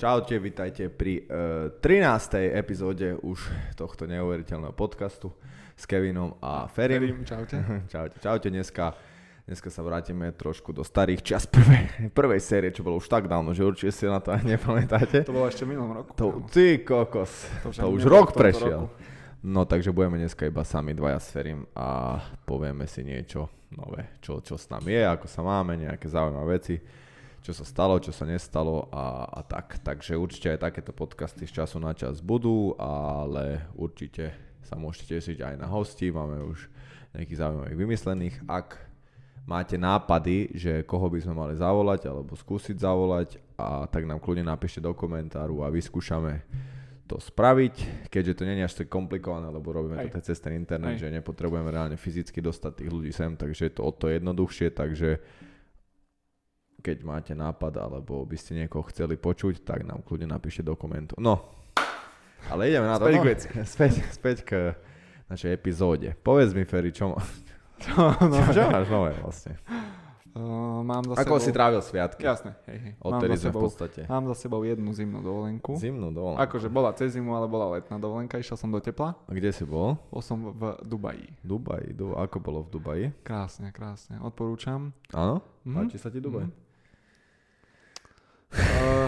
Čaute, vitajte pri uh, 13. epizóde už tohto neuveriteľného podcastu s Kevinom a Ferim. Ferim, čaute. čaute, čaute, dneska, dneska sa vrátime trošku do starých čas prvej, prvej série, čo bolo už tak dávno, že určite si na to ani nepamätáte. To bolo ešte v minulom roku. To, ty kokos, to, to už rok prešiel. roku. No takže budeme dneska iba sami dvaja s Ferim a povieme si niečo nové, čo, čo s nami je, ako sa máme, nejaké zaujímavé veci, čo sa stalo, čo sa nestalo a, a tak. Takže určite aj takéto podcasty z času na čas budú, ale určite sa môžete tešiť aj na hosti, máme už nejakých zaujímavých vymyslených. Ak máte nápady, že koho by sme mali zavolať alebo skúsiť zavolať, a tak nám kľudne napíšte do komentáru a vyskúšame to spraviť, keďže to nie je až tak komplikované, lebo robíme Hej. to cez ten internet, Hej. že nepotrebujeme reálne fyzicky dostať tých ľudí sem, takže je to o to jednoduchšie, takže keď máte nápad alebo by ste niekoho chceli počuť, tak nám kľudne napíšte do komentu. No, ale ideme na to. Späť no. Späť, späť k našej epizóde. Povedz mi, Ferry, čo, má, no, čo máš nové vlastne? uh, mám za Ako sebou... si trávil sviatky? Jasné, hej, hej. Mám Odtedy za sme v sebou, podstate mám za sebou jednu zimnú dovolenku. zimnú dovolenku. Akože bola cez zimu, ale bola letná dovolenka, išiel som do tepla. A kde si bol? Bol som v Dubaji. Dubaj. Du- ako bolo v Dubaji? Krásne, krásne. Odporúčam. Áno? Mhm. Páči sa ti Dubaj? Mhm. Uh,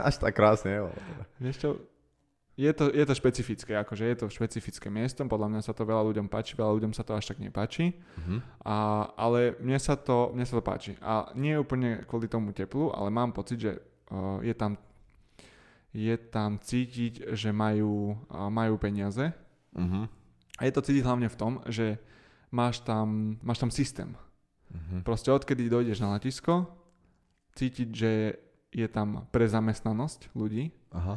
Až tak krásne vieš čo, je to, je to špecifické, akože je to špecifické miesto, podľa mňa sa to veľa ľuďom páči, veľa ľuďom sa to až tak nepáči, Mhm. a, ale mne sa, to, mne sa to páči. A nie úplne kvôli tomu teplu, ale mám pocit, že uh, je tam je tam cítiť, že majú, uh, majú peniaze Mhm. a je to cítiť hlavne v tom, že máš tam, máš tam systém. Mhm. Proste odkedy dojdeš na letisko, cítiť, že je tam prezamestnanosť ľudí, Aha.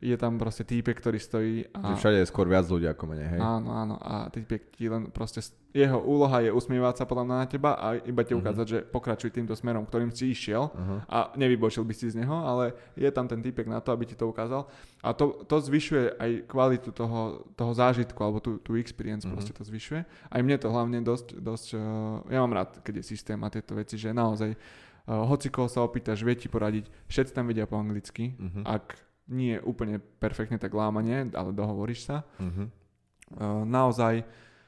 je tam proste týpek, ktorý stojí a... všade je skôr viac ľudí ako menej, hej? Áno, áno. A týpek ti len proste... Jeho úloha je usmievať sa podľa mňa na teba a iba ti Mhm. ukázať, že pokračuj týmto smerom, ktorým si išiel Aha. a nevybočil by si z neho, ale je tam ten týpek na to, aby ti to ukázal. A to, to zvyšuje aj kvalitu toho, toho zážitku, alebo tú, tú experience Mhm. proste to zvyšuje. Aj mne to hlavne dosť, dosť uh, ja mám rád, keď je systém a tieto veci, že naozaj hoci koho sa opýtaš, vie ti poradiť, všetci tam vedia po anglicky, Mhm. ak nie je úplne perfektne tak lámanie, ale dohovoríš sa. Mhm. Uh, naozaj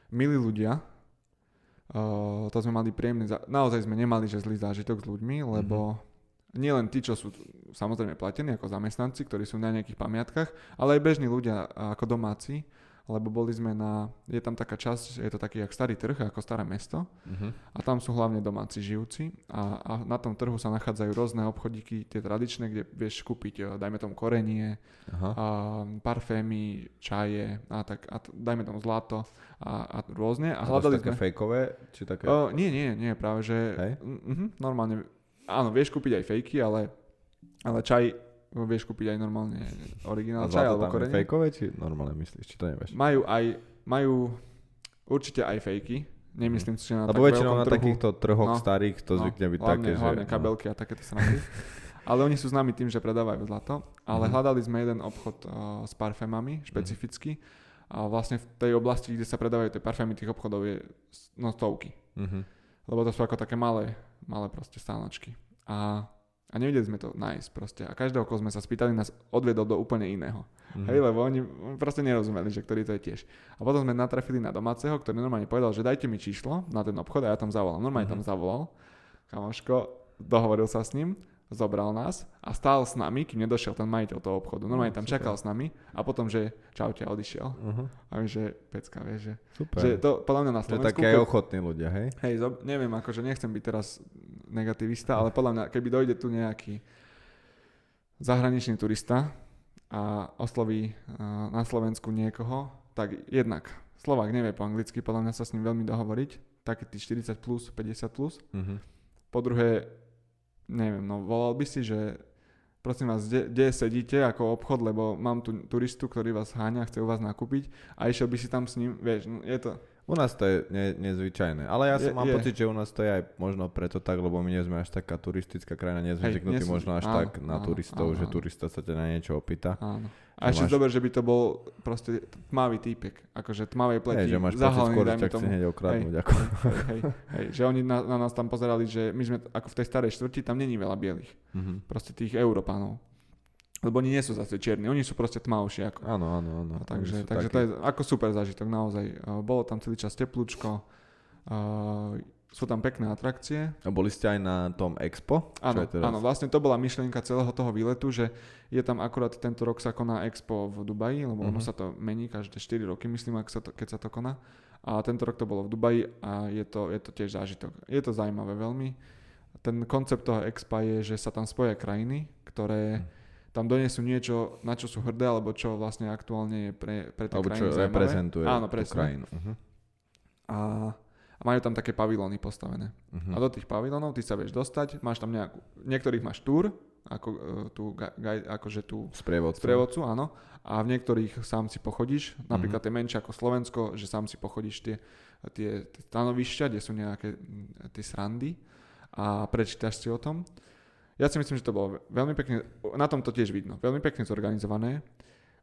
milí ľudia, uh, to sme mali príjemný, za- naozaj sme nemali že zlý zážitok s ľuďmi, lebo nielen tí, čo sú samozrejme platení ako zamestnanci, ktorí sú na nejakých pamiatkách, ale aj bežní ľudia ako domáci, lebo boli sme na, je tam taká časť, je to taký jak starý trh, ako staré mesto Mhm. a tam sú hlavne domáci žijúci a, a na tom trhu sa nachádzajú rôzne obchodíky, tie tradičné, kde vieš kúpiť, eh, dajme tomu korenie, Aha. a parfémy, čaje a tak, a dajme tomu zlato a, a rôzne. A A hľadali také sme... fejkové? Či také... O, nie, nie, nie, práve že... Hej? Mhm, normálne, áno, vieš kúpiť aj fejky, ale, ale čaj vieš kúpiť aj normálne originál čaj alebo korenie. fejkové, či normálne myslíš? Či to nevieš? Majú aj, majú určite aj fejky, nemyslím si, že na Lebo väčšinou na trhu. takýchto trhoch No, starých to zvykne byť hlavne, také, že... hlavne no. kabelky a takéto srandy. Ale oni sú známi tým, že predávajú zlato. Ale Mhm. hľadali sme jeden obchod uh, s parfémami, špecificky. A vlastne v tej oblasti, kde sa predávajú tie parfémy, tých obchodov je no stovky. Mhm. Lebo to sú ako také malé, malé proste stánočky. A, a nevedeli sme to nájsť proste. A každého, koho sme sa spýtali, nás odvedol do úplne iného. Mhm. Hej, lebo oni proste nerozumeli, že ktorý to je tiež. A potom sme natrafili na domáceho, ktorý normálne povedal, že dajte mi číslo na ten obchod a ja tam zavolám. Normálne Mhm. tam zavolal. Kamoško, dohovoril sa s ním, zobral nás a stál s nami, kým nedošiel ten majiteľ toho obchodu. Normálne No, tam super. čakal s nami a potom, že čaute odišiel. Mhm. A my, že pecka, vieš, že, Super. že to podľa mňa na Že Slovensku... také aj keď- ochotní ľudia, hej? Hej, zob- neviem, akože nechcem byť teraz negativista, ale podľa mňa, keby dojde tu nejaký zahraničný turista a osloví uh, na Slovensku niekoho, tak jednak Slovák nevie po anglicky, podľa mňa sa s ním veľmi dohovoriť, také tí 40 plus, 50 plus. Mhm. Po druhé, neviem, no volal by si, že prosím vás, kde, sedíte ako obchod, lebo mám tu turistu, ktorý vás háňa, chce u vás nakúpiť a išiel by si tam s ním, vieš, no, je to, U nás to je ne, nezvyčajné, ale ja Je- som, mám je. pocit, že u nás to je aj možno preto tak, lebo my nie sme až taká turistická krajina, nie sme Hej, zvyknutí možno až áno, tak na áno, turistov, áno, že áno. turista sa ťa na niečo opýta. Áno. A ešte máš- dobre, že by to bol proste tmavý týpek, akože tmavej pleti, Hej, že máš pocit skôr, že tomu. hneď okradnúť. Ako. Hej, hej, hej, že oni na, na nás tam pozerali, že my sme ako v tej starej štvrti, tam není veľa bielých, Mhm. proste tých Európanov. Lebo oni nie sú zase čierni, oni sú proste tmavší. Ako. Áno, áno, áno. A takže takže to je ako super zážitok, naozaj. Uh, bolo tam celý čas teplúčko, uh, sú tam pekné atrakcie. A boli ste aj na tom Expo? Áno, teraz? áno, vlastne to bola myšlienka celého toho výletu, že je tam akurát tento rok sa koná Expo v Dubaji, lebo ono Mhm. sa to mení každé 4 roky, myslím, ak sa to, keď sa to koná. A tento rok to bolo v Dubaji a je to, je to tiež zážitok. Je to zaujímavé veľmi. Ten koncept toho Expa je, že sa tam spoja krajiny, ktoré Hm. Tam donesú niečo, na čo sú hrdé, alebo čo vlastne aktuálne je pre, pre Alebo krajiny čo zaujímavé. reprezentuje Áno, tú presne. krajinu. Uh-huh. A, a majú tam také pavilóny postavené. Uh-huh. A do tých pavilónov ty sa vieš dostať, máš tam nejakú, niektorých máš túr, ako, uh, tú, akože tú Sprievodcu. sprievodcu, áno, a v niektorých sám si pochodíš, Mhm. napríklad tie menšie ako Slovensko, že sám si pochodíš tie, tie, tie stanovišťa, kde sú nejaké tie srandy a prečítaš si o tom. Ja si myslím, že to bolo veľmi pekne, na tom to tiež vidno, veľmi pekne zorganizované.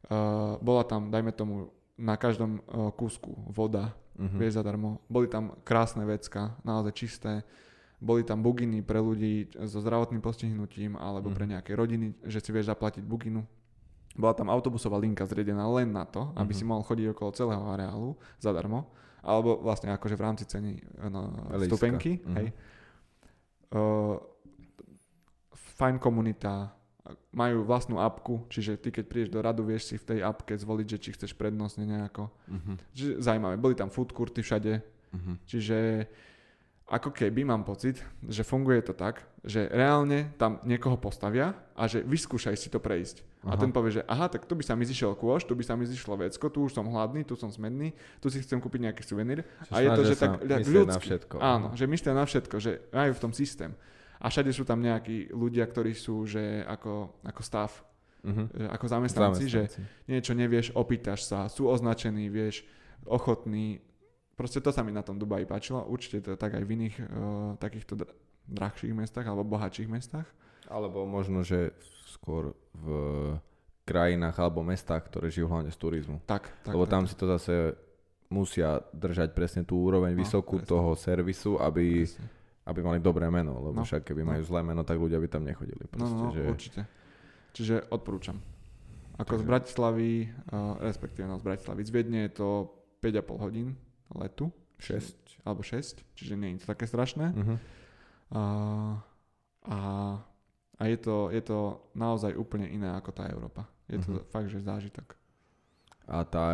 Uh, bola tam, dajme tomu, na každom uh, kúsku voda, Uh-huh. vieš zadarmo. Boli tam krásne vecka, naozaj čisté. Boli tam buginy pre ľudí so zdravotným postihnutím alebo pre Mhm. nejaké rodiny, že si vieš zaplatiť buginu. Bola tam autobusová linka zriedená len na to, aby Mhm. si mohol chodiť okolo celého areálu zadarmo. Alebo vlastne akože v rámci ceny no, Lístka. vstupenky. Mhm. Hej. Uh, fajn komunita, majú vlastnú apku, čiže ty keď prídeš do radu, vieš si v tej apke zvoliť, že či chceš prednostne nejako Uh-huh. Čiže zaujímavé, boli tam food courty všade, Uh-huh. čiže ako keby mám pocit, že funguje to tak, že reálne tam niekoho postavia a že vyskúšaj si to prejsť. A Aha. ten povie, že aha, tak tu by sa mi zišiel kôš, tu by sa mi zišlo vecko, tu už som hladný, tu som smedný, tu si chcem kúpiť nejaký suvenír. A je to, že tak, tak myslieť na všetko. Áno, že myslia na všetko, že majú v tom systém. A všade sú tam nejakí ľudia, ktorí sú že ako, ako stav, e, ako zamestnanci, že niečo nevieš, opýtaš sa, sú označení, vieš, ochotní. Proste to sa mi na tom Dubaji páčilo. Určite to tak aj v iných uh, takýchto dr- drahších mestách alebo bohatších mestách. Alebo možno, že skôr v krajinách alebo mestách, ktoré žijú hlavne z turizmu. Tak, tak. Lebo tam tak. si to zase musia držať presne tú úroveň No, vysokú presne. toho servisu, aby, Presne. Aby mali dobré meno. Lebo No, však keby no. majú zlé meno, tak ľudia by tam nechodili. No, Proste, no, no, že... určite. Čiže odporúčam. Ako z Takže- Bratislavy, uh, respektíve no, z Bratislavy, z Viedne je to 5,5 hodín letu. Šesť. Alebo 6, čiže nie je to také strašné. Uh-huh. A, a, a je, to, je to naozaj úplne iné ako tá Európa. Je to Mhm. fakt, že zážitok. A tá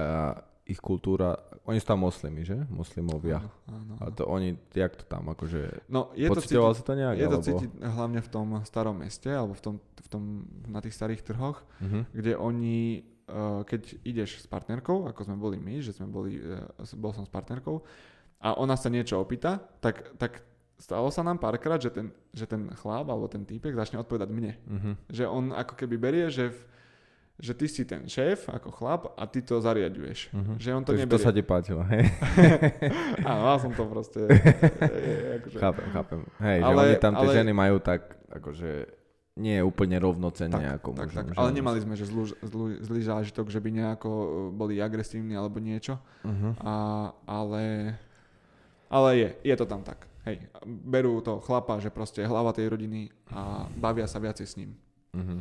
ich kultúra, oni sú tam moslimi, že? Moslimovia. Áno, áno, A to oni, jak to tam, akože, No, je to cítiť, si to nejak? je to alebo... cítiť hlavne v tom starom meste, alebo v tom, v tom, na tých starých trhoch, Uh-huh. kde oni, eh, keď ideš s partnerkou, ako sme boli my, že sme boli, eh, bol som s partnerkou, a ona sa niečo opýta, tak, tak stalo sa nám párkrát, že ten, že ten chlap alebo ten týpek začne odpovedať mne. Uh-huh. Že on ako keby berie, že, v, že ty si ten šéf ako chlap a ty to zariaduješ. Uh-huh. Že on to Takže neberie. to sa ti páčilo, hej? Áno, som to proste. e, akože, chápem, chápem. Hej, že Ale- oni tam tie ale- ženy majú tak, akože, nie úplne rovnocenne tak, ako tak, tak. že Ale nemali sme, že zlú, zlú, zlý zážitok, že by nejako e, boli agresívni alebo niečo. Uh-huh. A, ale, ale je, je to tam tak. Hej, berú to chlapa, že proste je hlava tej rodiny a bavia sa viacej s ním. Uh-huh.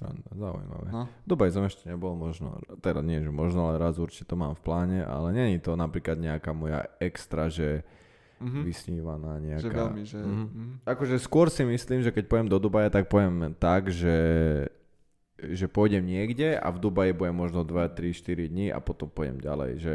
Sranda, zaujímavé. No, Dubaj som ešte nebol možno, teda nie, že možno, ale raz určite to mám v pláne, ale není to napríklad nejaká moja extra, že mhm. vysnívaná nejaká... že veľmi, že... Mhm. mhm. Akože skôr si myslím, že keď pojem do Dubaja, tak pojem tak, že že pôjdem niekde a v Dubaji budem možno 2, 3, 4 dní a potom pôjdem ďalej, že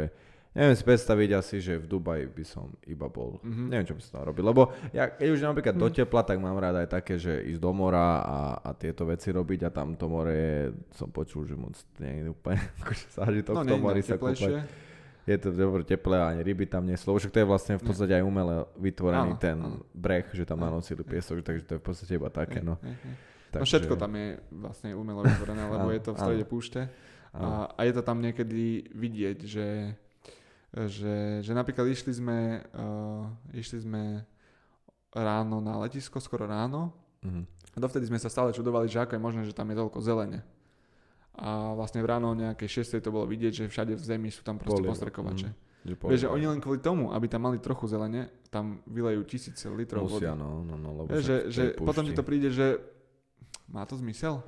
neviem si predstaviť asi, že v Dubaji by som iba bol. Mhm. Neviem, čo by som tam robil, lebo ja, keď už napríklad do Mhm. tepla, tak mám rád aj také, že ísť do mora a, a tieto veci robiť a tam to more je, som počul, že moc nie je úplne akože zážitok No, v tom mori sa kúpať. Je to dobre teplé a ani ryby tam nie sú, však to je vlastne v podstate aj umelé vytvorený Áno, ten áno. breh, že tam nanosili piesok, takže to je v podstate iba také, no. Hej. Takže, No všetko tam je vlastne umelo vytvorené, lebo Áno, je to v strede púšte. áno. A, a je to tam niekedy vidieť, že, že, že napríklad išli sme, uh, išli sme ráno na letisko, skoro ráno. Mhm. A dovtedy sme sa stále čudovali, že ako je možné, že tam je toľko zelene. A vlastne v ráno o nejakej 6. to bolo vidieť, že všade v zemi sú tam proste Polieva. postrekovače. Mhm. Že Vieš, že oni len kvôli tomu, aby tam mali trochu zelene, tam vylejú tisíce litrov vody. Musia, no, no, no, lebo Vieš, že, že potom ti to príde, že má to zmysel?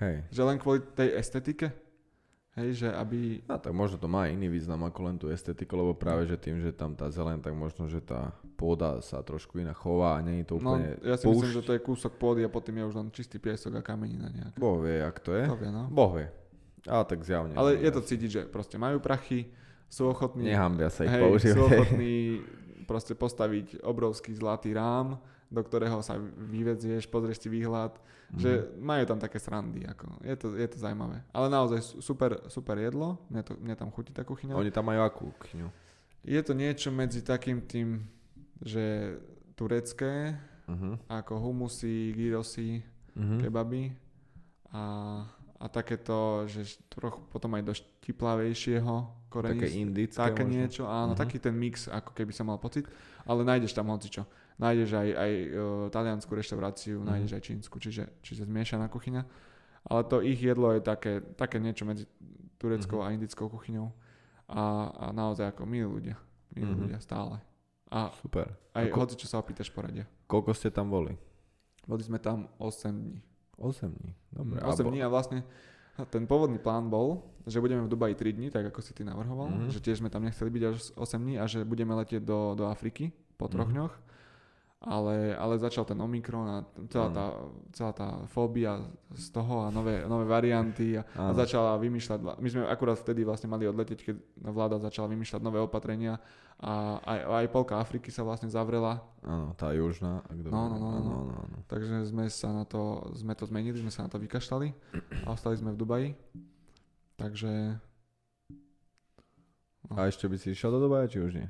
Hej. Že len kvôli tej estetike. Hej, že aby... No tak možno to má iný význam ako len tú estetiku, lebo práve že tým, že tam tá zelen, tak možno, že tá pôda sa trošku inak chová a nie je to No, úplne ja si myslím, púšť. že to je kúsok pôdy a potom je už len čistý piesok a kamenina nejaká. Boh vie, jak to je. To vie, no. Boh vie. Ale tak zjavne. Ale no, je to cítiť, že proste majú prachy, sú ochotní, Nehambia sa ich hej, používať. sú ochotní proste postaviť obrovský zlatý rám, do ktorého sa vyvedzieš, pozrieš si výhľad, že majú tam také srandy, ako je to, je to zaujímavé. Ale naozaj su- super, super jedlo, mne, to, mne tam chutí tá kuchyňa. Oni tam majú akú kuchyňu? Je to niečo medzi takým tým, že turecké, Uh-huh. ako humusy, gyrosy, Uh-huh. kebaby a, a takéto, že trochu potom aj do štiplavejšieho korení. Také indické Také možno? niečo, áno, Mhm. taký ten mix, ako keby som mal pocit, ale nájdeš tam hocičo. Nájdeš aj, aj uh, taliansku reštauráciu, Mhm. nájdeš aj čínsku, čiže, čiže zmiešaná kuchyňa. Ale to ich jedlo je také, také niečo medzi tureckou Mhm. a indickou kuchyňou. A, a naozaj ako milí ľudia. Milí Mhm. ľudia stále. A Super. aj Ako- hoci čo sa opýtaš poradia. Koľko ste tam boli? Boli sme tam 8 dní. 8 dní. Dobre. 8 bo- dní a vlastne ten pôvodný plán bol, že budeme v Dubaji 3 dní, tak ako si ty navrhoval, Mhm. že tiež sme tam nechceli byť až 8 dní a že budeme letieť do, do Afriky po troch Mhm. dňoch. Ale, ale začal ten Omikron a celá tá, celá tá fóbia z toho a nové, nové varianty a, a začala vymýšľať, my sme akurát vtedy vlastne mali odletieť, keď vláda začala vymýšľať nové opatrenia a aj, aj polka Afriky sa vlastne zavrela, Áno, tá južná. Ak No, no, no, no, no. áno, áno. takže sme sa na to, sme to zmenili, sme sa na to vykašľali a ostali sme v Dubaji. Takže A ešte by si išiel do Dubaja, či už nie?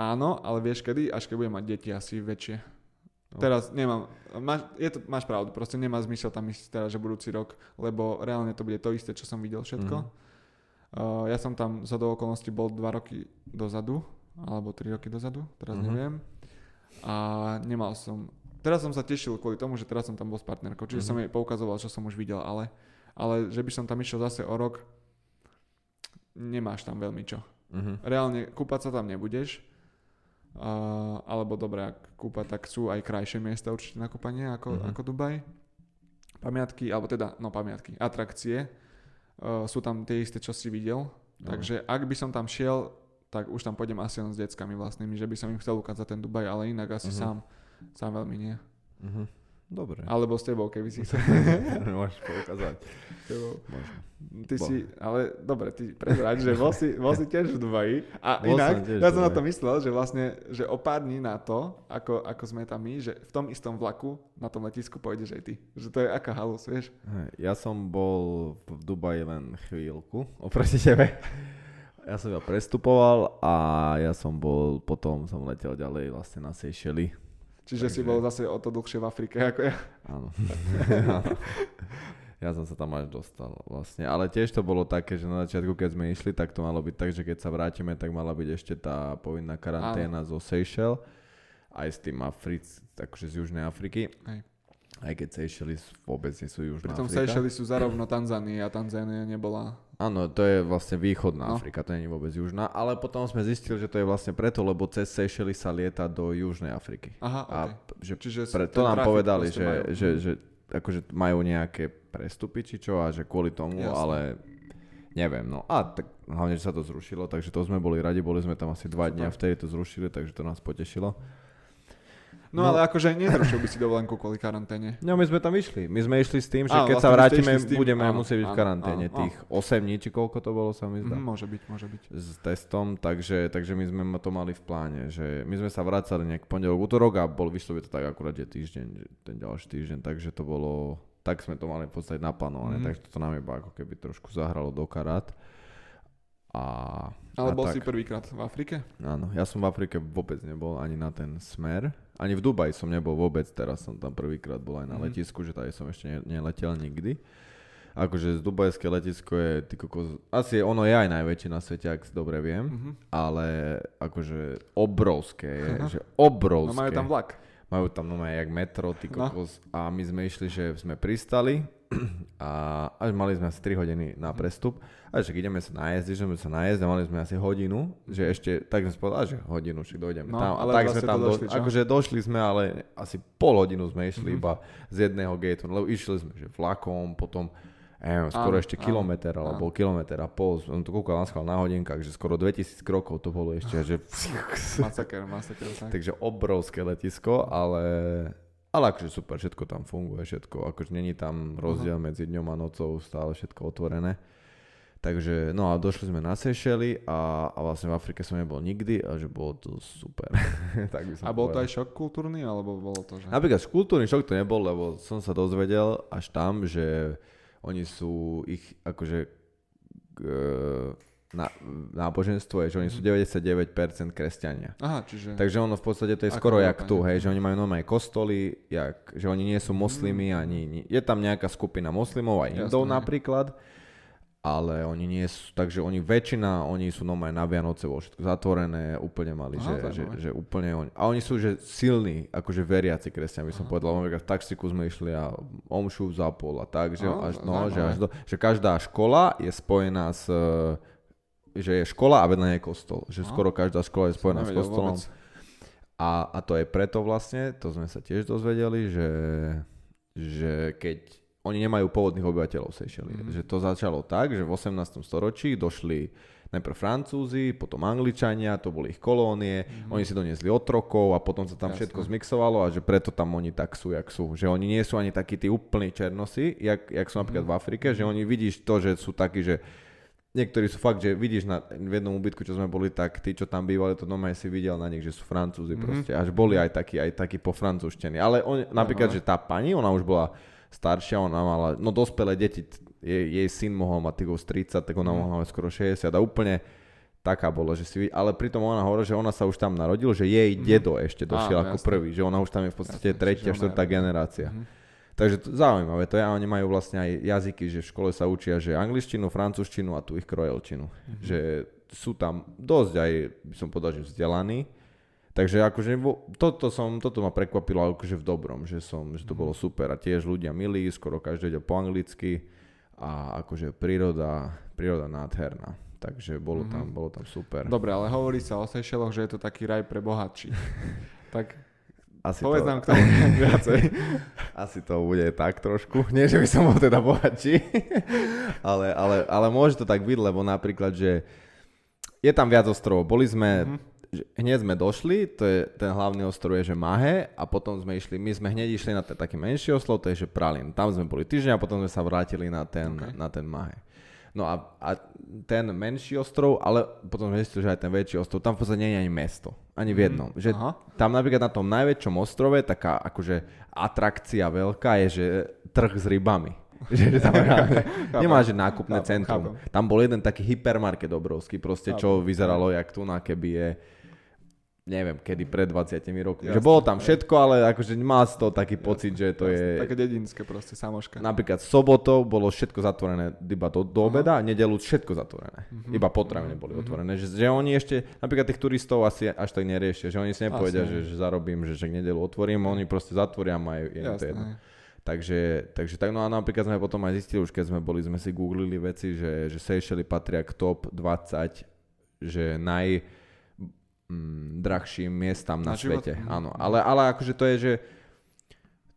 Áno, ale vieš kedy? Až keď budem mať deti asi väčšie. No. Teraz nemám, máš, je to, máš pravdu, proste nemá zmysel tam ísť teraz, že budúci rok, lebo reálne to bude to isté, čo som videl všetko. Mhm. Uh, ja som tam za do okolností bol 2 roky dozadu, alebo 3 roky dozadu, teraz Mhm. neviem. A nemal som, teraz som sa tešil kvôli tomu, že teraz som tam bol s partnerkou, čiže Mhm. som jej poukazoval, čo som už videl, ale, ale že by som tam išiel zase o rok, nemáš tam veľmi čo. Mhm. Reálne kúpať sa tam nebudeš, uh, alebo dobre, ak kúpať, tak sú aj krajšie miesta určite na kúpanie ako, Mhm. ako Dubaj. Pamiatky, alebo teda, no pamiatky, atrakcie, uh, sú tam tie isté, čo si videl, No. takže ak by som tam šiel, tak už tam pôjdem asi len s deckami vlastnými, že by som im chcel ukázať ten Dubaj, ale inak asi Mhm. sám, sám veľmi nie. Mhm. Dobre. Alebo s tebou, keby si chcel. Môžeš poukázať. Ty Bo- si, ale dobre, ty prezrať, že bol si, bol si tiež v Dubaji. A Bol inak, som ja som na to myslel, že vlastne, že o pár dní na to, ako, ako sme tam my, že v tom istom vlaku, na tom letisku pôjdeš aj ty. Že to je aká halus, vieš. Ja som bol v Dubaji len chvíľku, oproti tebe. Ja som iba prestupoval a ja som bol, potom som letel ďalej vlastne na Seychely. Čiže si Takže- bol zase o to dlhšie v Afrike ako ja. Áno. ja som sa tam až dostal vlastne. Ale tiež to bolo také, že na začiatku, keď sme išli, tak to malo byť tak, že keď sa vrátime, tak mala byť ešte tá povinná karanténa zo Seychelles. Aj s tým Afric, akože z Južnej Afriky. Hej. Aj keď Seychelles vôbec nie sú Južná Pritom Afrika. Seychelles sú zarovno Tanzánii a Tanzánia nebola. Áno, to je vlastne východná No. Afrika, to nie je vôbec južná, ale potom sme zistili, že to je vlastne preto, lebo cez Seychelles sa lieta do Južnej Afriky. Aha, A okay. že Čiže pre, to nám povedali, že, majú. že, že akože majú nejaké prestupy či čo a že kvôli tomu, Jasné. ale neviem, no a tak hlavne, že sa to zrušilo, takže to sme boli radi, boli sme tam asi dva dní a Super. vtedy to zrušili, takže to nás potešilo. No, No. ale akože nezrušil by si dovolenku kvôli karanténe. No my sme tam išli, my sme išli s tým, že Á, keď vlastne sa vrátime, tým, budeme áno, musieť byť v áno, karanténe áno, tých 8 dní, či koľko to bolo sa mi zdá. Mhm, môže byť, môže byť. s testom, takže, takže my sme to mali v pláne, že my sme sa vracali nejak pondelok, útorok a bol vyšlo by to tak akurát, že týždeň, ten ďalší týždeň, takže to bolo, tak sme to mali v podstate naplánované, Mhm. takže to nám iba ako keby trošku zahralo do karát. A, Ale a bol tak, si prvýkrát v Afrike? Áno, ja som v Afrike vôbec nebol ani na ten smer, ani v Dubaji som nebol vôbec, teraz som tam prvýkrát bol aj na Mhm. letisku, že tady som ešte ne- neletel nikdy. Akože z Dubajské letisko je, ty kokos, asi ono je aj najväčšie na svete, ak si dobre viem, Mhm. ale akože obrovské je, Aha. že No obrovské. majú tam vlak. Majú tam no jak metro, ty No. kokos. A my sme išli, že sme pristali a až mali sme asi 3 hodiny na prestup a že ideme sa najesť, ideme sa najesť a mali sme asi hodinu, že ešte, tak sme povedali, že hodinu, či dojdeme No, tam. a tak sme tam, došli, čo? akože došli sme, ale asi pol hodinu sme išli Mhm. iba z jedného gateu, lebo išli sme, že vlakom, potom neviem, skoro Áno, ešte áno, kilometr, alebo kilometr a pol, som to kúkal na schvál na hodinkách, že skoro 2000 krokov to bolo ešte, že Masaker, masaker. Tak. Takže obrovské letisko, ale, ale akože super, všetko tam funguje, všetko, akože není tam rozdiel medzi dňom a nocou, stále všetko otvorené. Takže, no a došli sme na Seychely a, a vlastne v Afrike som nebol nikdy a že bolo to super. tak by som A bol to povedal. aj šok kultúrny, alebo bolo to, že... Napríklad kultúrny šok to nebol, lebo som sa dozvedel až tam, že oni sú ich akože e, na, náboženstvo je, že oni sú 99% kresťania. Aha, čiže... Takže ono v podstate to je Ako skoro Európa, jak tu, hej, že oni majú normálne kostoly, jak, že oni nie sú moslimy ani, ni- je tam nejaká skupina moslimov aj indov Jasné. napríklad, ale oni nie sú, takže oni väčšina, oni sú normálne na Vianoce vo všetko zatvorené, úplne mali, Aha, že, že, že, úplne oni, a oni sú že silní, akože veriaci kresťania by som povedal, napríklad v taxiku sme išli a omšu zapol a tak, že, Á, až, no, že, až do, že každá škola je spojená s že je škola a vedľa nej je kostol. Že Á. skoro každá škola je spojená s kostolom. vôbec. A, a to je preto vlastne, to sme sa tiež dozvedeli, že, že keď oni nemajú pôvodných obyvateľov Seychely. Mhm. Mm. Že to začalo tak, že v 18. storočí došli najprv Francúzi, potom Angličania, to boli ich kolónie, Mhm. mm. oni si doniesli otrokov a potom sa tam Jasné. všetko zmixovalo a že preto tam oni tak sú, jak sú. Že oni nie sú ani takí tí úplní černosy, jak, jak sú napríklad Mhm. v Afrike, že oni vidíš to, že sú takí, že Niektorí sú fakt, že vidíš na, v jednom ubytku, čo sme boli, tak tí, čo tam bývali, to normálne si videl na nich, že sú Francúzi Mhm. proste. Až boli aj takí, aj takí po francúzštení. Ale on, napríklad, Aha. že tá pani, ona už bola staršia, ona mala, no dospelé deti, jej, jej syn mohol mať tých už 30, tak ona Mhm. mohla mať skoro 60 a úplne taká bola, že si ale pritom ona hovorila, že ona sa už tam narodil, že jej dedo ešte došiel. Áno, ako jasné. prvý, že ona už tam je v podstate Jasné, tretia, štvrtá generácia. Mhm. Takže to, zaujímavé to je a oni majú vlastne aj jazyky, že v škole sa učia, že angličtinu, francúzštinu a tu ich krojelčinu. Mhm. Že sú tam dosť aj, by som povedal, že vzdelaní. Takže akože toto, som, toto ma prekvapilo akože v dobrom, že, som, že to Mhm. bolo super a tiež ľudia milí, skoro každý ide po anglicky a akože príroda, príroda nádherná. Takže bolo, Mhm. tam, bolo tam super. Dobre, ale hovorí sa o Seychelloch, že je to taký raj pre bohatší. tak Asi povedz to, nám k tomu viacej. Asi to bude tak trošku. Nie, že by som bol teda bohatší, ale, ale, ale môže to tak byť, lebo napríklad, že je tam viac ostrovov. Boli sme, Mhm. že hneď sme došli, to je, ten hlavný ostrov je, že Mahe a potom sme išli, my sme hneď išli na ten taký menší ostrov, to je, že Pralin. Tam sme boli týždeň a potom sme sa vrátili na ten, Ok. na ten Mahe. No a, a ten menší ostrov, ale potom sme zistili, že aj ten väčší ostrov, tam v podstate nie je ani mesto. Ani v jednom. Že Aha. tam napríklad na tom najväčšom ostrove taká akože atrakcia veľká je, že trh s rybami. Že, že tam nemá, že nákupné Chápem, centrum. chápem. Tam bol jeden taký hypermarket obrovský, proste, čo Chápem, vyzeralo jak tu na keby je neviem, kedy pred 20 rokmi. Že Jasné, bolo tam všetko, ale akože mal z toho taký pocit, že to je... Také dedinské proste, samoška. Napríklad sobotou bolo všetko zatvorené iba do, do obeda a nedelu všetko zatvorené. Mhm. Iba potraviny boli otvorené. Že, že oni ešte, napríklad tých turistov asi až tak neriešia, že oni si nepovedia, že, že zarobím, že, že nedelu otvorím, oni proste zatvoria a majú je to jedno. Takže, takže tak, no a napríklad sme potom aj zistili, už keď sme boli, sme si googlili veci, že, že Seychely patria k top 20, že naj mm, drahším miestam na, Na život? svete. Mhm. Áno, ale, ale akože to je, že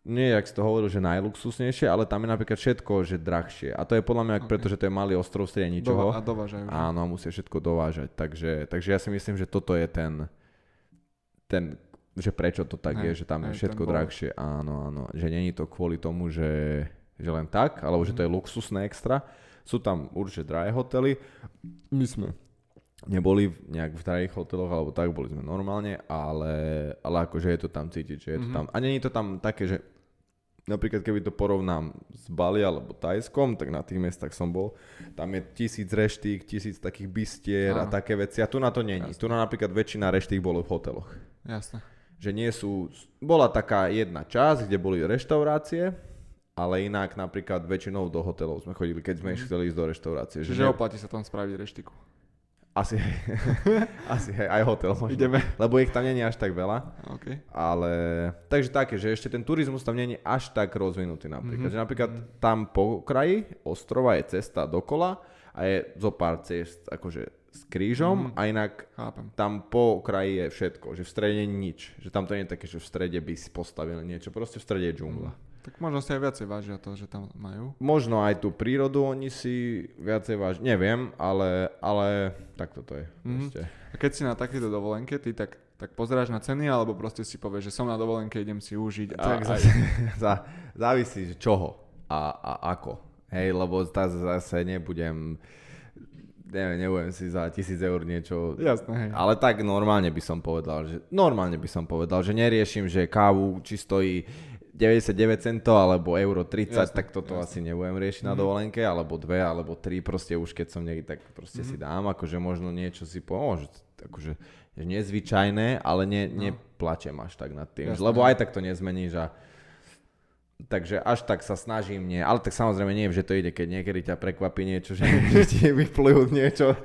nie, jak si to hovoril, že najluxusnejšie, ale tam je napríklad všetko, že drahšie. A to je podľa mňa, Ok. pretože to je malý ostrov v strede ničoho. Dova- a dovážajú. Áno, a musia všetko dovážať. Takže, takže ja si myslím, že toto je ten, ten že prečo to tak Hej, je, že tam je všetko drahšie. Áno, áno. Že není to kvôli tomu, že, že len tak, alebo že to je Mhm. luxusné extra. Sú tam určite drahé hotely. My sme neboli v- nejak v drahých hoteloch, alebo tak, boli sme normálne, ale, ale akože je to tam cítiť, že je to Mhm. tam. A není to tam také, že Napríklad keby to porovnám s Bali alebo Tajskom, tak na tých miestach som bol. Tam je tisíc reštík, tisíc takých bistier a Áno. také veci. A tu na to není. Jasné. Tu na napríklad väčšina reštík bolo v hoteloch. Jasné. Že nie sú... Bola taká jedna časť, kde boli reštaurácie, ale inak napríklad väčšinou do hotelov sme chodili, keď sme Mhm. chceli ísť do reštaurácie. Čiže ne- oplatí sa tam spraviť reštiku. Asi, asi hej, aj hotel možno. Ideme. Lebo ich tam není až tak veľa. OK. Ale, takže také, že ešte ten turizmus tam není až tak rozvinutý napríklad. Mhm. Že napríklad tam po kraji ostrova je cesta dokola a je zo pár cest akože s krížom Mhm. a inak Chápem. tam po kraji je všetko, že v strede nič. Že tam to nie je také, že v strede by si postavili niečo, proste v strede je džungla. Tak možno si aj viacej vážia to, že tam majú. Možno aj tú prírodu oni si viacej váž... Neviem, ale, ale tak toto je. Mhm. Proste. A keď si na takéto dovolenke, ty tak, tak pozeráš na ceny, alebo proste si povieš, že som na dovolenke, idem si užiť. A, Tak a, za, závisí, že čoho a, a ako. Hej, lebo zase nebudem, neviem, nebudem si za tisíc eur niečo... Jasné, hej. Ale tak normálne by som povedal, že normálne by som povedal, že neriešim, že kávu či stojí 99 centov alebo euro 30, Jasné, tak toto jasné. asi nebudem riešiť na Mhm. dovolenke, alebo dve, alebo tri, proste už keď som niekde, tak proste Mhm. si dám, akože možno niečo si pomôže, akože je nezvyčajné, ale ne, No. neplačem až tak nad tým, Jasné. lebo aj tak to nezmeníš a Takže až tak sa snažím nie, ale tak samozrejme nie, že to ide, keď niekedy ťa prekvapí niečo, že, že ti vyplujú niečo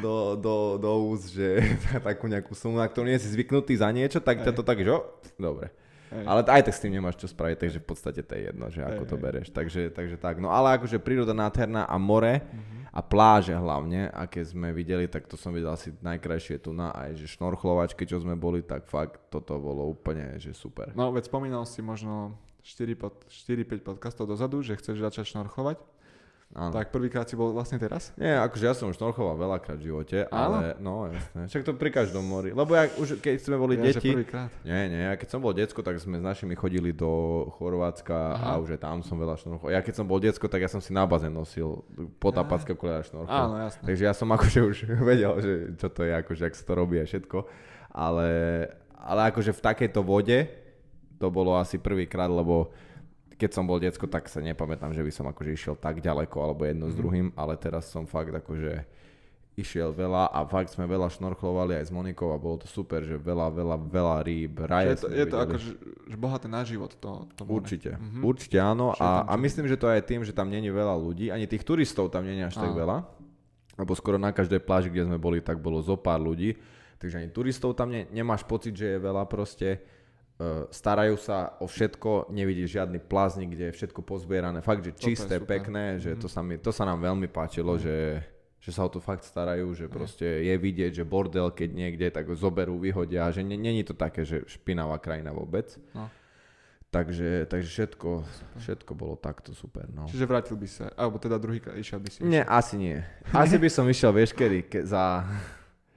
do, do, do úst, že takú nejakú sumu, na ktorú nie si zvyknutý za niečo, tak ťa to tak, že dobre. Hej. Ale aj tak s tým nemáš čo spraviť, takže v podstate to je jedno, že ako Hej, to bereš. Takže, takže tak. No ale akože príroda nádherná a more Mhm. a pláže hlavne, aké sme videli, tak to som videl asi najkrajšie tu na aj, že šnorchlovačky, čo sme boli, tak fakt toto bolo úplne, že super. No, veď spomínal si možno 4-5 podcastov dozadu, že chceš začať šnorchlovať. Áno. Tak prvýkrát si bol vlastne teraz? Nie, akože ja som šnorchoval veľakrát v živote, ale no jasné. Však to pri každom mori. Lebo ja už keď sme boli Ja, deti, prvýkrát. nie, nie, ja keď som bol decko, tak sme s našimi chodili do Chorvátska Aha. a už aj tam som veľa šnorchoval. Ja keď som bol decko, tak ja som si na bazén nosil potapacké okuliare šnorchol. Áno, jasné. Takže ja som akože už vedel, že čo to je, akože ak sa to robí a všetko. Ale, ale akože v takejto vode to bolo asi prvýkrát, lebo keď som bol decko, tak sa nepamätám, že by som akože išiel tak ďaleko alebo jedno s Mhm. druhým, ale teraz som fakt akože išiel veľa a fakt sme veľa šnorchlovali aj s Monikou a bolo to super, že veľa, veľa, veľa rýb, raje je to, je to ako že, že bohaté na život to, to more. Určite, Mhm. určite áno a, a myslím, že to aj tým, že tam není veľa ľudí, ani tých turistov tam není až tak veľa, lebo skoro na každej pláži, kde sme boli, tak bolo zo pár ľudí, takže ani turistov tam ne, nemáš pocit, že je veľa proste, starajú sa o všetko, nevidíš žiadny plaz nikde, je všetko pozbierané, fakt, že čisté, pekné, že Mhm. to sa, mi, to sa nám veľmi páčilo, Mhm. že, že sa o to fakt starajú, že proste je vidieť, že bordel, keď niekde, tak ho zoberú, vyhodia, že ne- není to také, že špinavá krajina vôbec. No. Takže, takže všetko, všetko bolo takto super. No. Čiže vrátil by sa, alebo teda druhýkrát išiel by si Nie, asi nie. Asi by som išiel, vieš kedy, ke, za...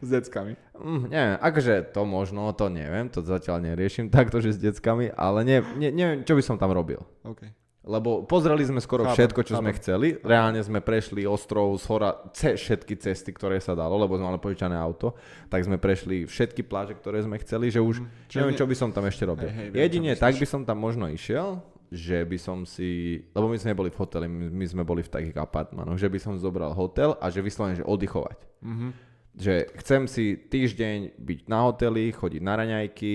s deckami. Mm, neviem, akože to možno, to neviem, to zatiaľ neriešim takto, že s deckami, ale ne, ne, neviem, čo by som tam robil. OK. Lebo pozreli sme skoro Chápem, všetko, čo sme chápem. chceli. Reálne sme prešli ostrov z hora, ce, všetky cesty, ktoré sa dalo, lebo sme mali požičané auto. Tak sme prešli všetky pláže, ktoré sme chceli, že už Mhm. Čiže neviem, ne- čo by som tam ešte robil. Hej, hej, viem, Jedine čo tak by som tam možno išiel, že by som si, lebo my sme neboli v hoteli, my, my sme boli v takých apartmanoch, že by som zobral hotel a že vyslovene, že oddychovať. Mhm. Že chcem si týždeň byť na hoteli, chodiť na raňajky,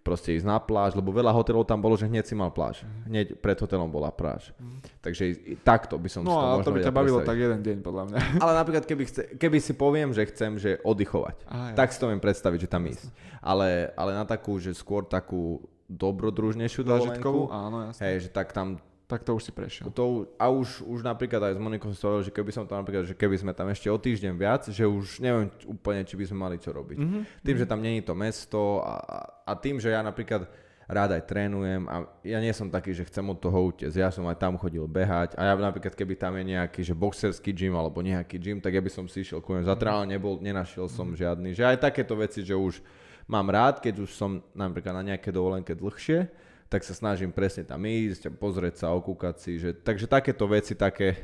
proste ísť na pláž, lebo veľa hotelov tam bolo, že hneď si mal pláž. Hneď pred hotelom bola pláž. Takže i- i takto by som si No to a možno to by ťa bavilo predstaviť. tak jeden deň, podľa mňa. Ale napríklad, keby, chce, keby si poviem, že chcem, že oddychovať, ja. tak si to viem predstaviť, že tam ísť. Ale, ale na takú, že skôr takú dobrodružnejšiu dovolenku, Áno, jasne. hej, že tak tam Tak to už si prešiel. to, a už, už napríklad aj s Monikou som hovoril, že keby som tam napríklad, že keby sme tam ešte o týždeň viac, že už neviem úplne, či by sme mali čo robiť. Mhm. Tým, že tam není to mesto a, a, tým, že ja napríklad rád aj trénujem a ja nie som taký, že chcem od toho utiecť. Ja som aj tam chodil behať a ja napríklad, keby tam je nejaký, že boxerský gym alebo nejaký gym, tak ja by som si išiel ku Mhm. Zatiaľ nebol, nenašiel som žiadny. Že aj takéto veci, že už mám rád, keď už som napríklad na nejaké dovolenke dlhšie, tak sa snažím presne tam ísť, pozrieť sa, okúkať si, že, takže takéto veci, také,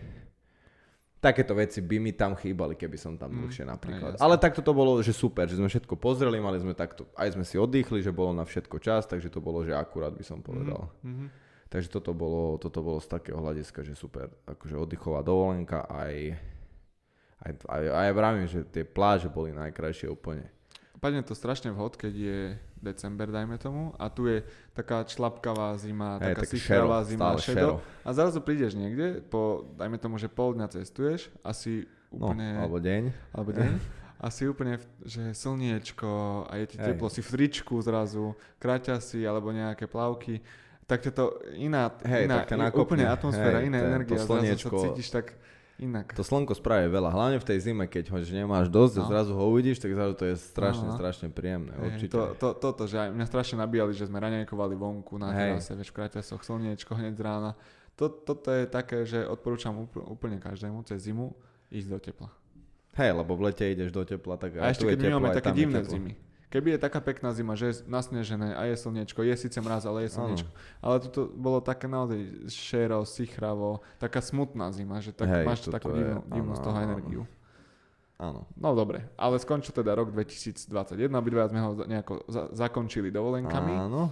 takéto veci by mi tam chýbali, keby som tam Mm, dlhšie napríklad. aj. Ale takto to bolo, že super, že sme všetko pozreli, mali sme takto, aj sme si oddychli, že bolo na všetko čas, takže to bolo, že akurát by som povedal. Mhm. Takže toto bolo, toto bolo z takého hľadiska, že super, akože oddychová dovolenka, aj, aj, aj, aj vravím, že tie pláže boli najkrajšie úplne. Padne to strašne vhod, keď je december, dajme tomu, a tu je taká člapkavá zima, Hej, taká tak sichravá šero, zima, šedo. A zrazu prídeš niekde, po, dajme tomu, že pol dňa cestuješ, asi No, úplne, alebo deň. alebo deň, a si úplne, že slniečko a je ti Hej. teplo, si v tričku zrazu, si alebo nejaké plavky, tak je to iná, Hej, iná tak ťa úplne atmosféra, Hej, iná ten- energia, to zrazu sa cítiš tak inak. To slnko spraví veľa, hlavne v tej zime, keď ho nemáš dosť a No. zrazu ho uvidíš, tak zrazu to je strašne, No, no. strašne príjemné, určite. to, to, toto, že aj mňa strašne nabíjali, že sme raňajkovali vonku na terase, vieš, v kraťasoch, slniečko hneď z rána. To, toto je také, že odporúčam úpl- úplne každému cez zimu ísť do tepla. Hej, lebo v lete ideš do tepla, tak A aj ešte tu je keď my teplo, máme aj také divné teplo. zimy. Keby je taká pekná zima, že je nasnežené a je slniečko, je síce mraz, ale je slniečko. Ale tu bolo také naozaj šero, sichravo, taká smutná zima, že tak Hej, máš toto takú je- divnú, divnú z áno, toho energiu. Áno. No dobre, ale skončil teda rok 2021, obidva sme ho nejako za- zakončili dovolenkami Áno.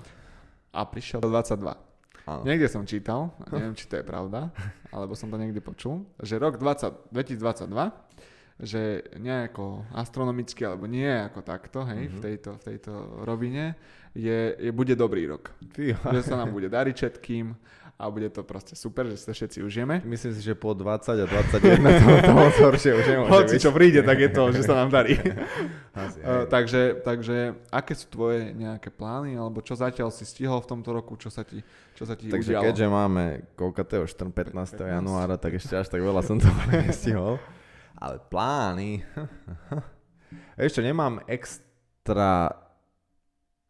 a prišiel 22. Áno. Niekde som čítal, neviem, či to je pravda, alebo som to niekde počul, že rok 20, 2022, že nejako astronomicky, alebo nie ako takto, hej, v, Mhm. tejto, v tejto rovine, je, je, bude dobrý rok. Fíha. Že sa nám bude dariť všetkým a bude to proste super, že sa všetci užijeme. Myslím si, že po 20 a 21 to, to moc horšie už nemôže Hoci čo príde, tak je to, že sa nám darí. Asi, Uh, takže, takže aké sú tvoje nejaké plány, alebo čo zatiaľ si stihol v tomto roku, čo sa ti, čo sa ti Takže udialo? keďže máme koľkatého 4, 15. 15. januára, tak ešte až tak veľa som to nestihol. Ale plány... Ešte nemám extra,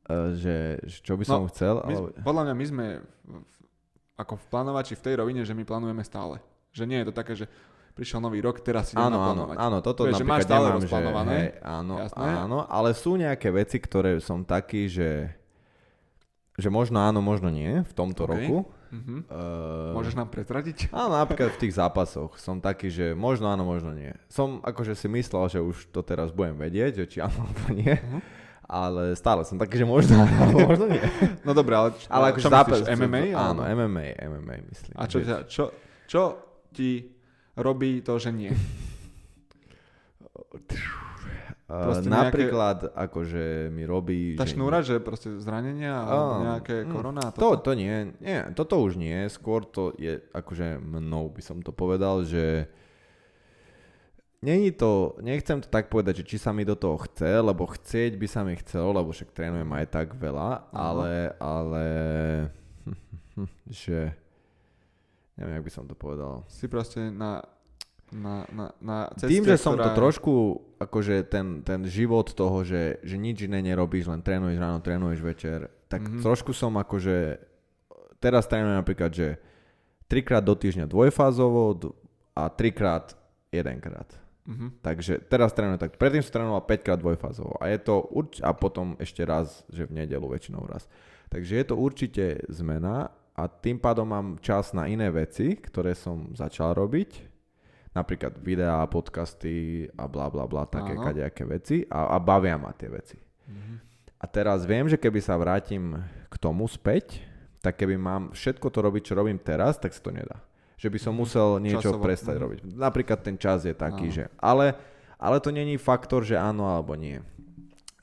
eh, že, že čo by som No, chcel, My, ale... podľa mňa my sme ako v plánovači v tej rovine, že my plánujeme stále. Že nie je to také, že prišiel nový rok, teraz idem Áno, áno, áno, toto Vieš, že napríklad máš stále nemám, že, rozplánované, hej, áno, jasné. áno, ale sú nejaké veci, ktoré som taký, že že možno áno, možno nie v tomto OK. roku. Uh, Môžeš nám pretradiť? Áno, napríklad v tých zápasoch som taký, že možno áno, možno nie. Som akože si myslel, že už to teraz budem vedieť, že či áno alebo nie. Mhm. Ale stále som taký, že možno alebo možno nie. No dobré, ale, č- Ale akože čo zápas... myslíš, MMA? Áno, alebo? MMA, MMA myslím. A čo, ťa, čo, čo ti robí to, že nie? Proste nejaké- napríklad, akože mi robí... Tá že- šnúra, že proste zranenia alebo Á, nejaké mm, korona? a To, toto? to nie, nie, toto už nie, skôr to je, akože mnou by som to povedal, že Není to, nechcem to tak povedať, že či sa mi do toho chce, lebo chcieť by sa mi chcelo, lebo však trénujem aj tak veľa, ale, ale, že, neviem, jak by som to povedal. Si proste na, na, na, na ceste, Tým, že som to ktorá- trošku, akože ten, ten život toho, že, že nič iné nerobíš, len trénuješ ráno, trénuješ večer, tak Mhm. mm-hmm. trošku som akože, teraz trénujem napríklad, že trikrát do týždňa dvojfázovo a trikrát jedenkrát. Mhm. Takže teraz trénujem tak, predtým som trénoval 5 krát dvojfázovo a je to urč- a potom ešte raz, že v nedelu väčšinou raz. Takže je to určite zmena a tým pádom mám čas na iné veci, ktoré som začal robiť. Napríklad videá, podcasty a bla bla bla, také kadejaké veci a, a bavia ma tie veci. Mhm. A teraz viem, že keby sa vrátim k tomu späť, tak keby mám všetko to robiť, čo robím teraz, tak sa to nedá. Že by som Mhm. musel niečo Časovo, prestať mhm. robiť. Napríklad ten čas je taký, Áno. že... Ale, ale to není faktor, že áno alebo nie.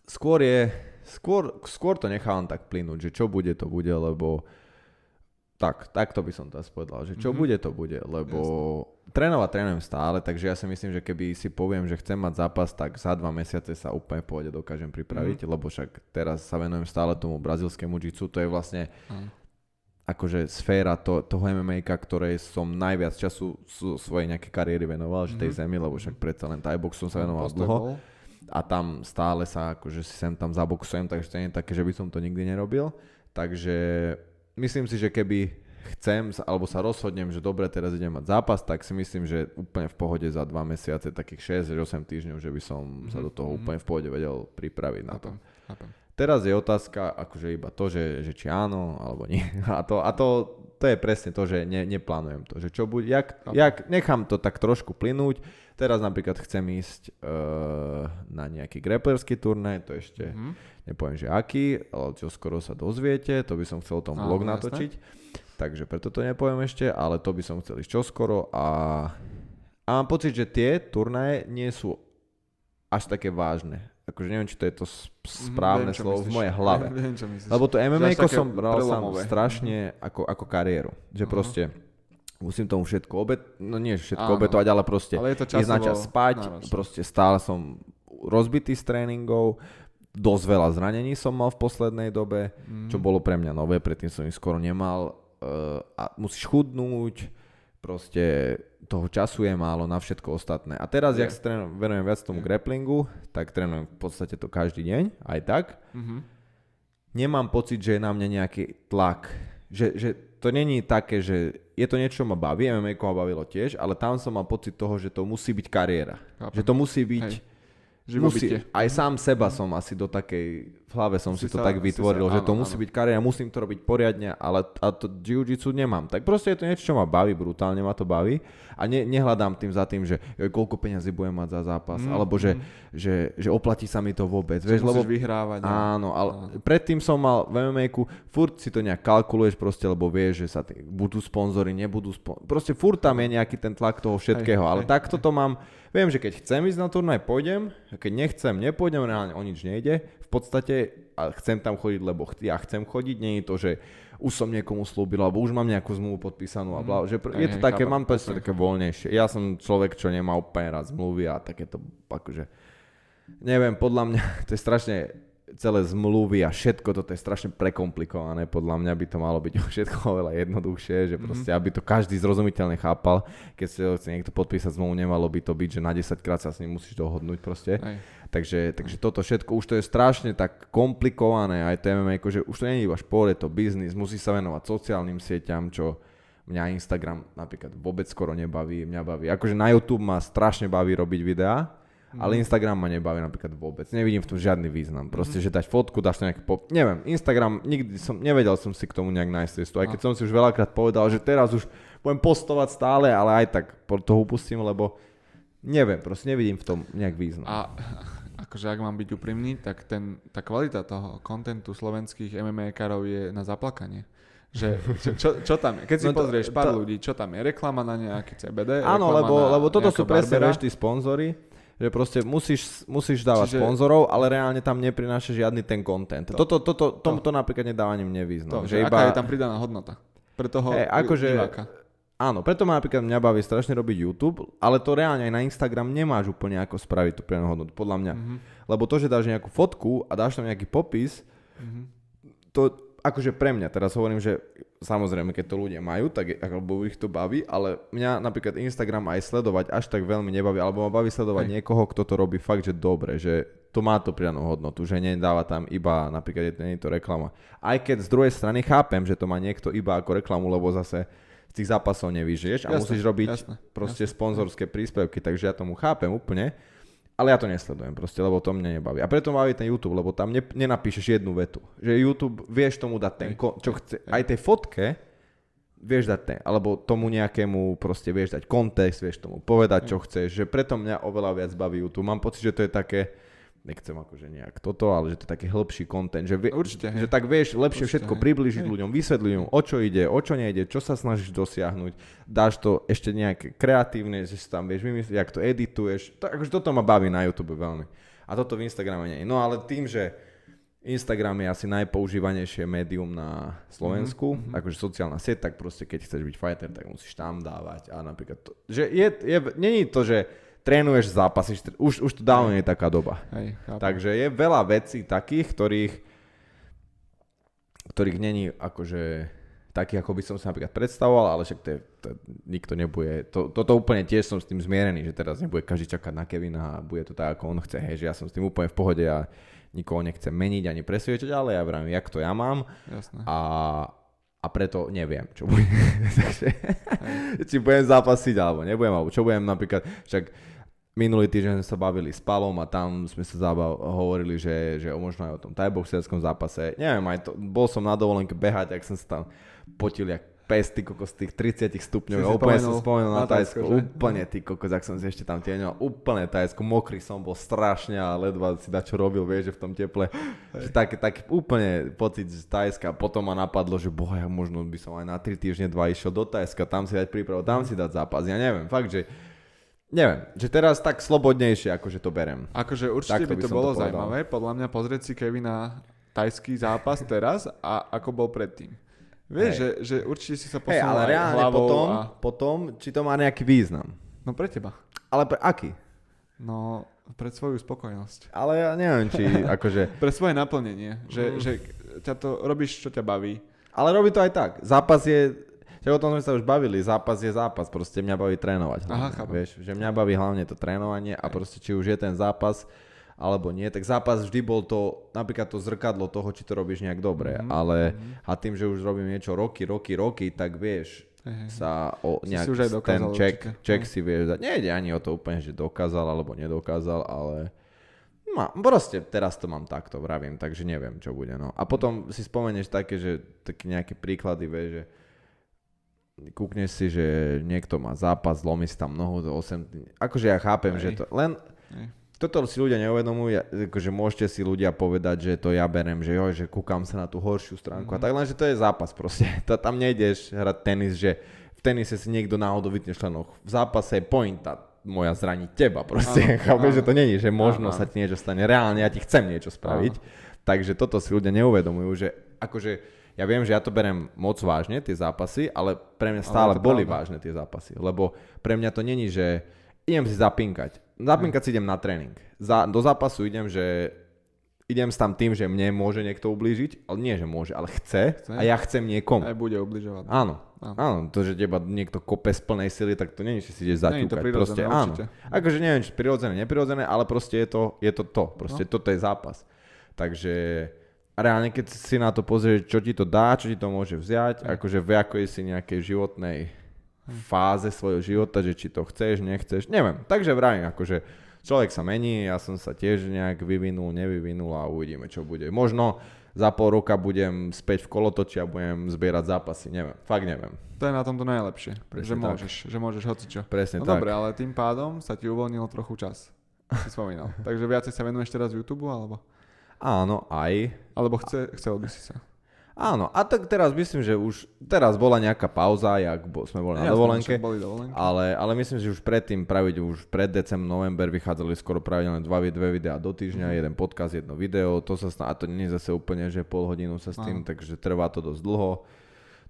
Skôr je... Skôr, skôr to nechávam tak plynúť, že čo bude, to bude, lebo... Tak, takto by som to asi povedal, že čo Mhm. bude, to bude, lebo trénovať trénujem stále, takže ja si myslím, že keby si poviem, že chcem mať zápas, tak za dva mesiace sa úplne pohode dokážem pripraviť, lebo však teraz sa venujem stále tomu brazilskému jiu to je vlastne Áno. akože sféra to, toho MMA, ktorej som najviac času svojej nejakej kariéry venoval, že tej Mhm. zemi, lebo však predsa len Thai som sa venoval Postoj dlho a tam stále sa akože si sem tam zaboxujem, takže to nie je také, že by som to nikdy nerobil. Takže myslím si, že keby chcem alebo sa rozhodnem, že dobre, teraz idem mať zápas, tak si myslím, že úplne v pohode za dva mesiace, takých 6 až 8 týždňov, že by som sa Mhm, do toho mhm. úplne v pohode vedel pripraviť na to. Chápem. Teraz je otázka akože iba to, že, že či áno alebo nie. A to, a to, to je presne to, že ne, neplánujem to. Že čo bude, jak, Chápem. jak, nechám to tak trošku plynúť. Teraz napríklad chcem ísť uh, na nejaký grapplerský turnaj, to ešte Mhm. Nepoviem, že aký, ale čo skoro sa dozviete, to by som chcel o tom blog jasné. natočiť. Takže preto to nepoviem ešte, ale to by som chcel ísť čoskoro a, a mám pocit, že tie turnaje nie sú až také vážne. Akože neviem, či to je to Mhm, správne viem, slovo v myslíš. mojej hlave. Viem, čo myslíš. Lebo to MMA som bral sám strašne ako, ako kariéru. Že Aha. proste musím tomu všetko obet, no nie všetko Áno. obetovať, ale proste Ale je to ísť na čas spať, náročné. proste stále som rozbitý z tréningov, dosť veľa zranení som mal v poslednej dobe, Mm. čo bolo pre mňa nové, predtým som ich skoro nemal. Uh, a musíš chudnúť, proste toho času je málo na všetko ostatné. A teraz, Je. jak sa trénujem, venujem viac tomu Je. grapplingu, tak trénujem v podstate to každý deň, aj tak. Mhm. Nemám pocit, že je na mňa nejaký tlak. Že, že to není také, že je to niečo, čo ma baví, MMA ma bavilo tiež, ale tam som mal pocit toho, že to musí byť kariéra. Chápem. Že to musí byť... Hej. Musí, aj sám seba som asi do takej, v hlave som si, Si to sa- tak vytvoril, sa- že áno, to musí áno. byť kariéra, musím to robiť poriadne, ale a to jiu-jitsu nemám. Tak proste je to niečo, čo ma baví, brutálne ma to baví a ne, nehľadám tým za tým, že joj, koľko peňazí budem mať za zápas, Mm, alebo že, mm. že, že oplatí sa mi to vôbec. Vieš, Vieš, lebo vyhrávať. Áno, ale Áno. predtým som mal v mma furt si to nejak kalkuluješ proste, lebo vieš, že sa tý, budú sponzory, nebudú sponzory. Proste furt tam je nejaký ten tlak toho všetkého, Hej, ale hej, takto to mám, viem, že keď chcem ísť na turnaj, pôjdem, a keď nechcem, nepôjdem, reálne o nič nejde. V podstate a chcem tam chodiť, lebo ch- ja chcem chodiť, nie je to, že už som niekomu slúbil, alebo už mám nejakú zmluvu podpísanú a bla, že pr- je to hej, také, mám úplne také voľnejšie. Ja som človek, čo nemá úplne rád zmluvy a takéto, akože, neviem, podľa mňa to je strašne celé zmluvy a všetko toto je strašne prekomplikované. Podľa mňa by to malo byť všetko oveľa jednoduchšie, že proste, aby to každý zrozumiteľne chápal. Keď si chce niekto podpísať zmluvu, nemalo by to byť, že na 10 krát sa s ním musíš dohodnúť proste. Hej. Takže, takže toto všetko, už to je strašne tak komplikované, aj to MMA, že už to nie je iba šport, je to biznis, musí sa venovať sociálnym sieťam, čo mňa Instagram napríklad vôbec skoro nebaví, mňa baví. Akože na YouTube ma strašne baví robiť videá, ale Instagram ma nebaví napríklad vôbec. Nevidím v tom žiadny význam. Proste, že dať fotku, dáš to nejaké pop... Neviem, Instagram, nikdy som, nevedel som si k tomu nejak nájsť cestu. Aj keď som si už veľakrát povedal, že teraz už budem postovať stále, ale aj tak to upustím, lebo neviem, proste nevidím v tom nejak význam. A akože ak mám byť úprimný, tak ten, tá kvalita toho kontentu slovenských MMA-karov je na zaplakanie. Že, čo, čo, čo tam je? Keď si No to- pozrieš pár to- ľudí, čo tam je? Reklama na nejaký CBD? Áno, lebo, lebo toto sú presne, vieš, tí sponzory, že proste musíš, musíš dávať Čiže- sponzorov, ale reálne tam neprináša žiadny ten content. Toto, toto, tomuto napríklad nedáva ani mne význam. To, že že aká je tam pridaná hodnota? Pre toho Hej, akože- diváka. Áno, preto ma napríklad mňa baví strašne robiť YouTube, ale to reálne aj na Instagram nemáš úplne ako spraviť tú pridanú hodnotu, podľa mňa. Mhm. Lebo to, že dáš nejakú fotku a dáš tam nejaký popis, Mhm. to akože pre mňa, teraz hovorím, že samozrejme, keď to ľudia majú, tak alebo ich to baví, ale mňa napríklad Instagram aj sledovať až tak veľmi nebaví, alebo ma baví sledovať Hej. niekoho, kto to robí fakt, že dobre, že to má to pridanú hodnotu, že nedáva tam iba, napríklad nie je to reklama. Aj keď z druhej strany chápem, že to má niekto iba ako reklamu, lebo zase z tých zápasov nevyžiješ a Jasné, musíš robiť jasné, proste sponzorské príspevky, takže ja tomu chápem úplne, ale ja to nesledujem proste, lebo to mne nebaví. A preto baví ten YouTube, lebo tam ne, nenapíšeš jednu vetu. Že YouTube, vieš tomu dať ten, ko, čo chce, aj tej fotke, vieš dať ten, alebo tomu nejakému proste vieš dať kontext, vieš tomu povedať, čo chceš, že preto mňa oveľa viac baví YouTube. Mám pocit, že to je také, nechcem akože nejak toto, ale že to je taký hĺbší content, že, vie, Určite, že tak vieš lepšie Určite, všetko hej. priblížiť Hej. ľuďom, vysvetliť im, o čo ide, o čo nejde, čo sa snažíš dosiahnuť, dáš to ešte nejaké kreatívne, že si tam vieš vymyslieť, jak to edituješ, to, akože toto ma baví na YouTube veľmi. A toto v Instagrame nie. No ale tým, že Instagram je asi najpoužívanejšie médium na Slovensku, mm-hmm. akože sociálna sieť, tak proste keď chceš byť fighter, tak musíš tam dávať a napríklad to, že je, je, není to, že trénuješ, zápasíš, tr- už, už to dávno nie je taká doba. Hej. Takže je veľa vecí takých, ktorých, ktorých není akože taký, ako by som si napríklad predstavoval, ale však to, je, to nikto nebude, to, toto úplne tiež som s tým zmierený, že teraz nebude každý čakať na Kevina a bude to tak, ako on chce, hej, že ja som s tým úplne v pohode a nikoho nechcem meniť ani presviečať, ale ja vravím, jak to ja mám Jasné. a, a preto neviem, čo bude. Takže, či budem zápasiť, alebo nebudem, alebo čo budem napríklad, však minulý týždeň sme sa bavili s Palom a tam sme sa zabav, hovorili, že, že možno aj o tom tajboxerskom zápase. Neviem, aj to, bol som na dovolenke behať, ak som sa tam potil jak pes, ty kokos, tých 30 stupňov. Si Úplne spomenul som spomenul na na Tajsko, že? Úplne, ty kokos, ak som si ešte tam tieňoval. Úplne Tajsko, mokrý som bol strašne a ledva si da čo robil, vieš, že v tom teple. Že taký úplne pocit z Tajska. Potom ma napadlo, že boha, možno by som aj na 3 týždne, 2 išiel do Tajska, tam si dať prípravu, tam si dať zápas. Ja neviem, fakt, že Neviem, že teraz tak slobodnejšie, akože to berem. Akože určite Takto by to to bolo povedal. zaujímavé, podľa mňa pozrieť si Kevina tajský zápas teraz a ako bol predtým. Vieš, Hej. že, že určite si sa posunul ale aj reálne hlavou potom, a... potom, či to má nejaký význam. No pre teba. Ale pre aký? No Pre svoju spokojnosť. Ale ja neviem, či akože... Pre svoje naplnenie. Že, Mm. že ťa to robíš, čo ťa baví. Ale robí to aj tak. Zápas je... Že o tom sme sa už bavili, zápas je zápas, proste mňa baví trénovať. Aha, chápem. vieš, že mňa baví hlavne to trénovanie a proste či už je ten zápas alebo nie, tak zápas vždy bol to, napríklad to zrkadlo toho, či to robíš nejak dobre, Mhm, ale mhm. a tým, že už robím niečo roky, roky, roky, tak vieš, hej. sa o Si nejak si už aj ten dokázal check, určite. check si vieš dať. Nejde ani o to úplne, že dokázal alebo nedokázal, ale ma, proste teraz to mám takto, vravím, takže neviem, čo bude. No. A potom si spomenieš také, že také nejaké príklady, vieš, že kúkneš si, že niekto má zápas, zlomí si tam nohu do 8 Akože ja chápem, Hej. že to len Hej. toto si ľudia neuvedomujú, akože môžete si ľudia povedať, že to ja berem, že jo, že kúkam sa na tú horšiu stránku mm-hmm. a Mhm. tak len, že to je zápas proste. To, tam nejdeš hrať tenis, že v tenise si niekto náhodou vytne členok. V zápase je pointa moja zraniť teba proste. Áno, Chápeš, áno. že to není, že možno Áno, sa ti niečo stane. Reálne ja ti chcem niečo spraviť. Takže toto si ľudia neuvedomujú, že akože ja viem, že ja to berem moc vážne, tie zápasy, ale pre mňa stále boli pravda. vážne tie zápasy. Lebo pre mňa to není, že idem si zapinkať. Zapinkať si idem na tréning. Za, do zápasu idem, že idem s tam tým, že mne môže niekto ublížiť, ale nie, že môže, ale chce, Chce. a ja chcem niekomu. Aj bude ubližovať. Áno, Áno. áno, to, že teba niekto kope z plnej sily, tak to nie je, že si ideš Nie je to prirodzené, Proste áno. určite. Akože neviem, či prirodzené, neprirodzené, ale proste je to, je to to. Proste No. toto je zápas. Takže reálne, keď si na to pozrieš, čo ti to dá, čo ti to môže vziať, Hej. akože v akej si nejakej životnej fáze svojho života, že či to chceš, nechceš, neviem. Takže vravím, akože človek sa mení, ja som sa tiež nejak vyvinul, nevyvinul a uvidíme, čo bude. Možno za pol roka budem späť v kolotoči a budem zbierať zápasy, neviem, fakt neviem. To je na tomto najlepšie. Presne že tak. môžeš, že môžeš hocičo. Presne No tak. dobre, ale tým pádom sa ti uvoľnilo trochu čas. Si spomínal. Takže viacej sa venuješ teraz YouTube, alebo? Áno, aj. Alebo chce, chcel by si sa. Áno, a tak teraz myslím, že už teraz bola nejaká pauza, jak bo, sme boli na Jasné, dovolenke, Boli dovolenky. ale, ale myslím, že už predtým praviť, už pred decem, november vychádzali skoro pravidelne dva, dve videá do týždňa, Mhm. jeden podcast, jedno video, to sa sná, a to nie je zase úplne, že pol hodinu sa s tým, Áno. takže trvá to dosť dlho.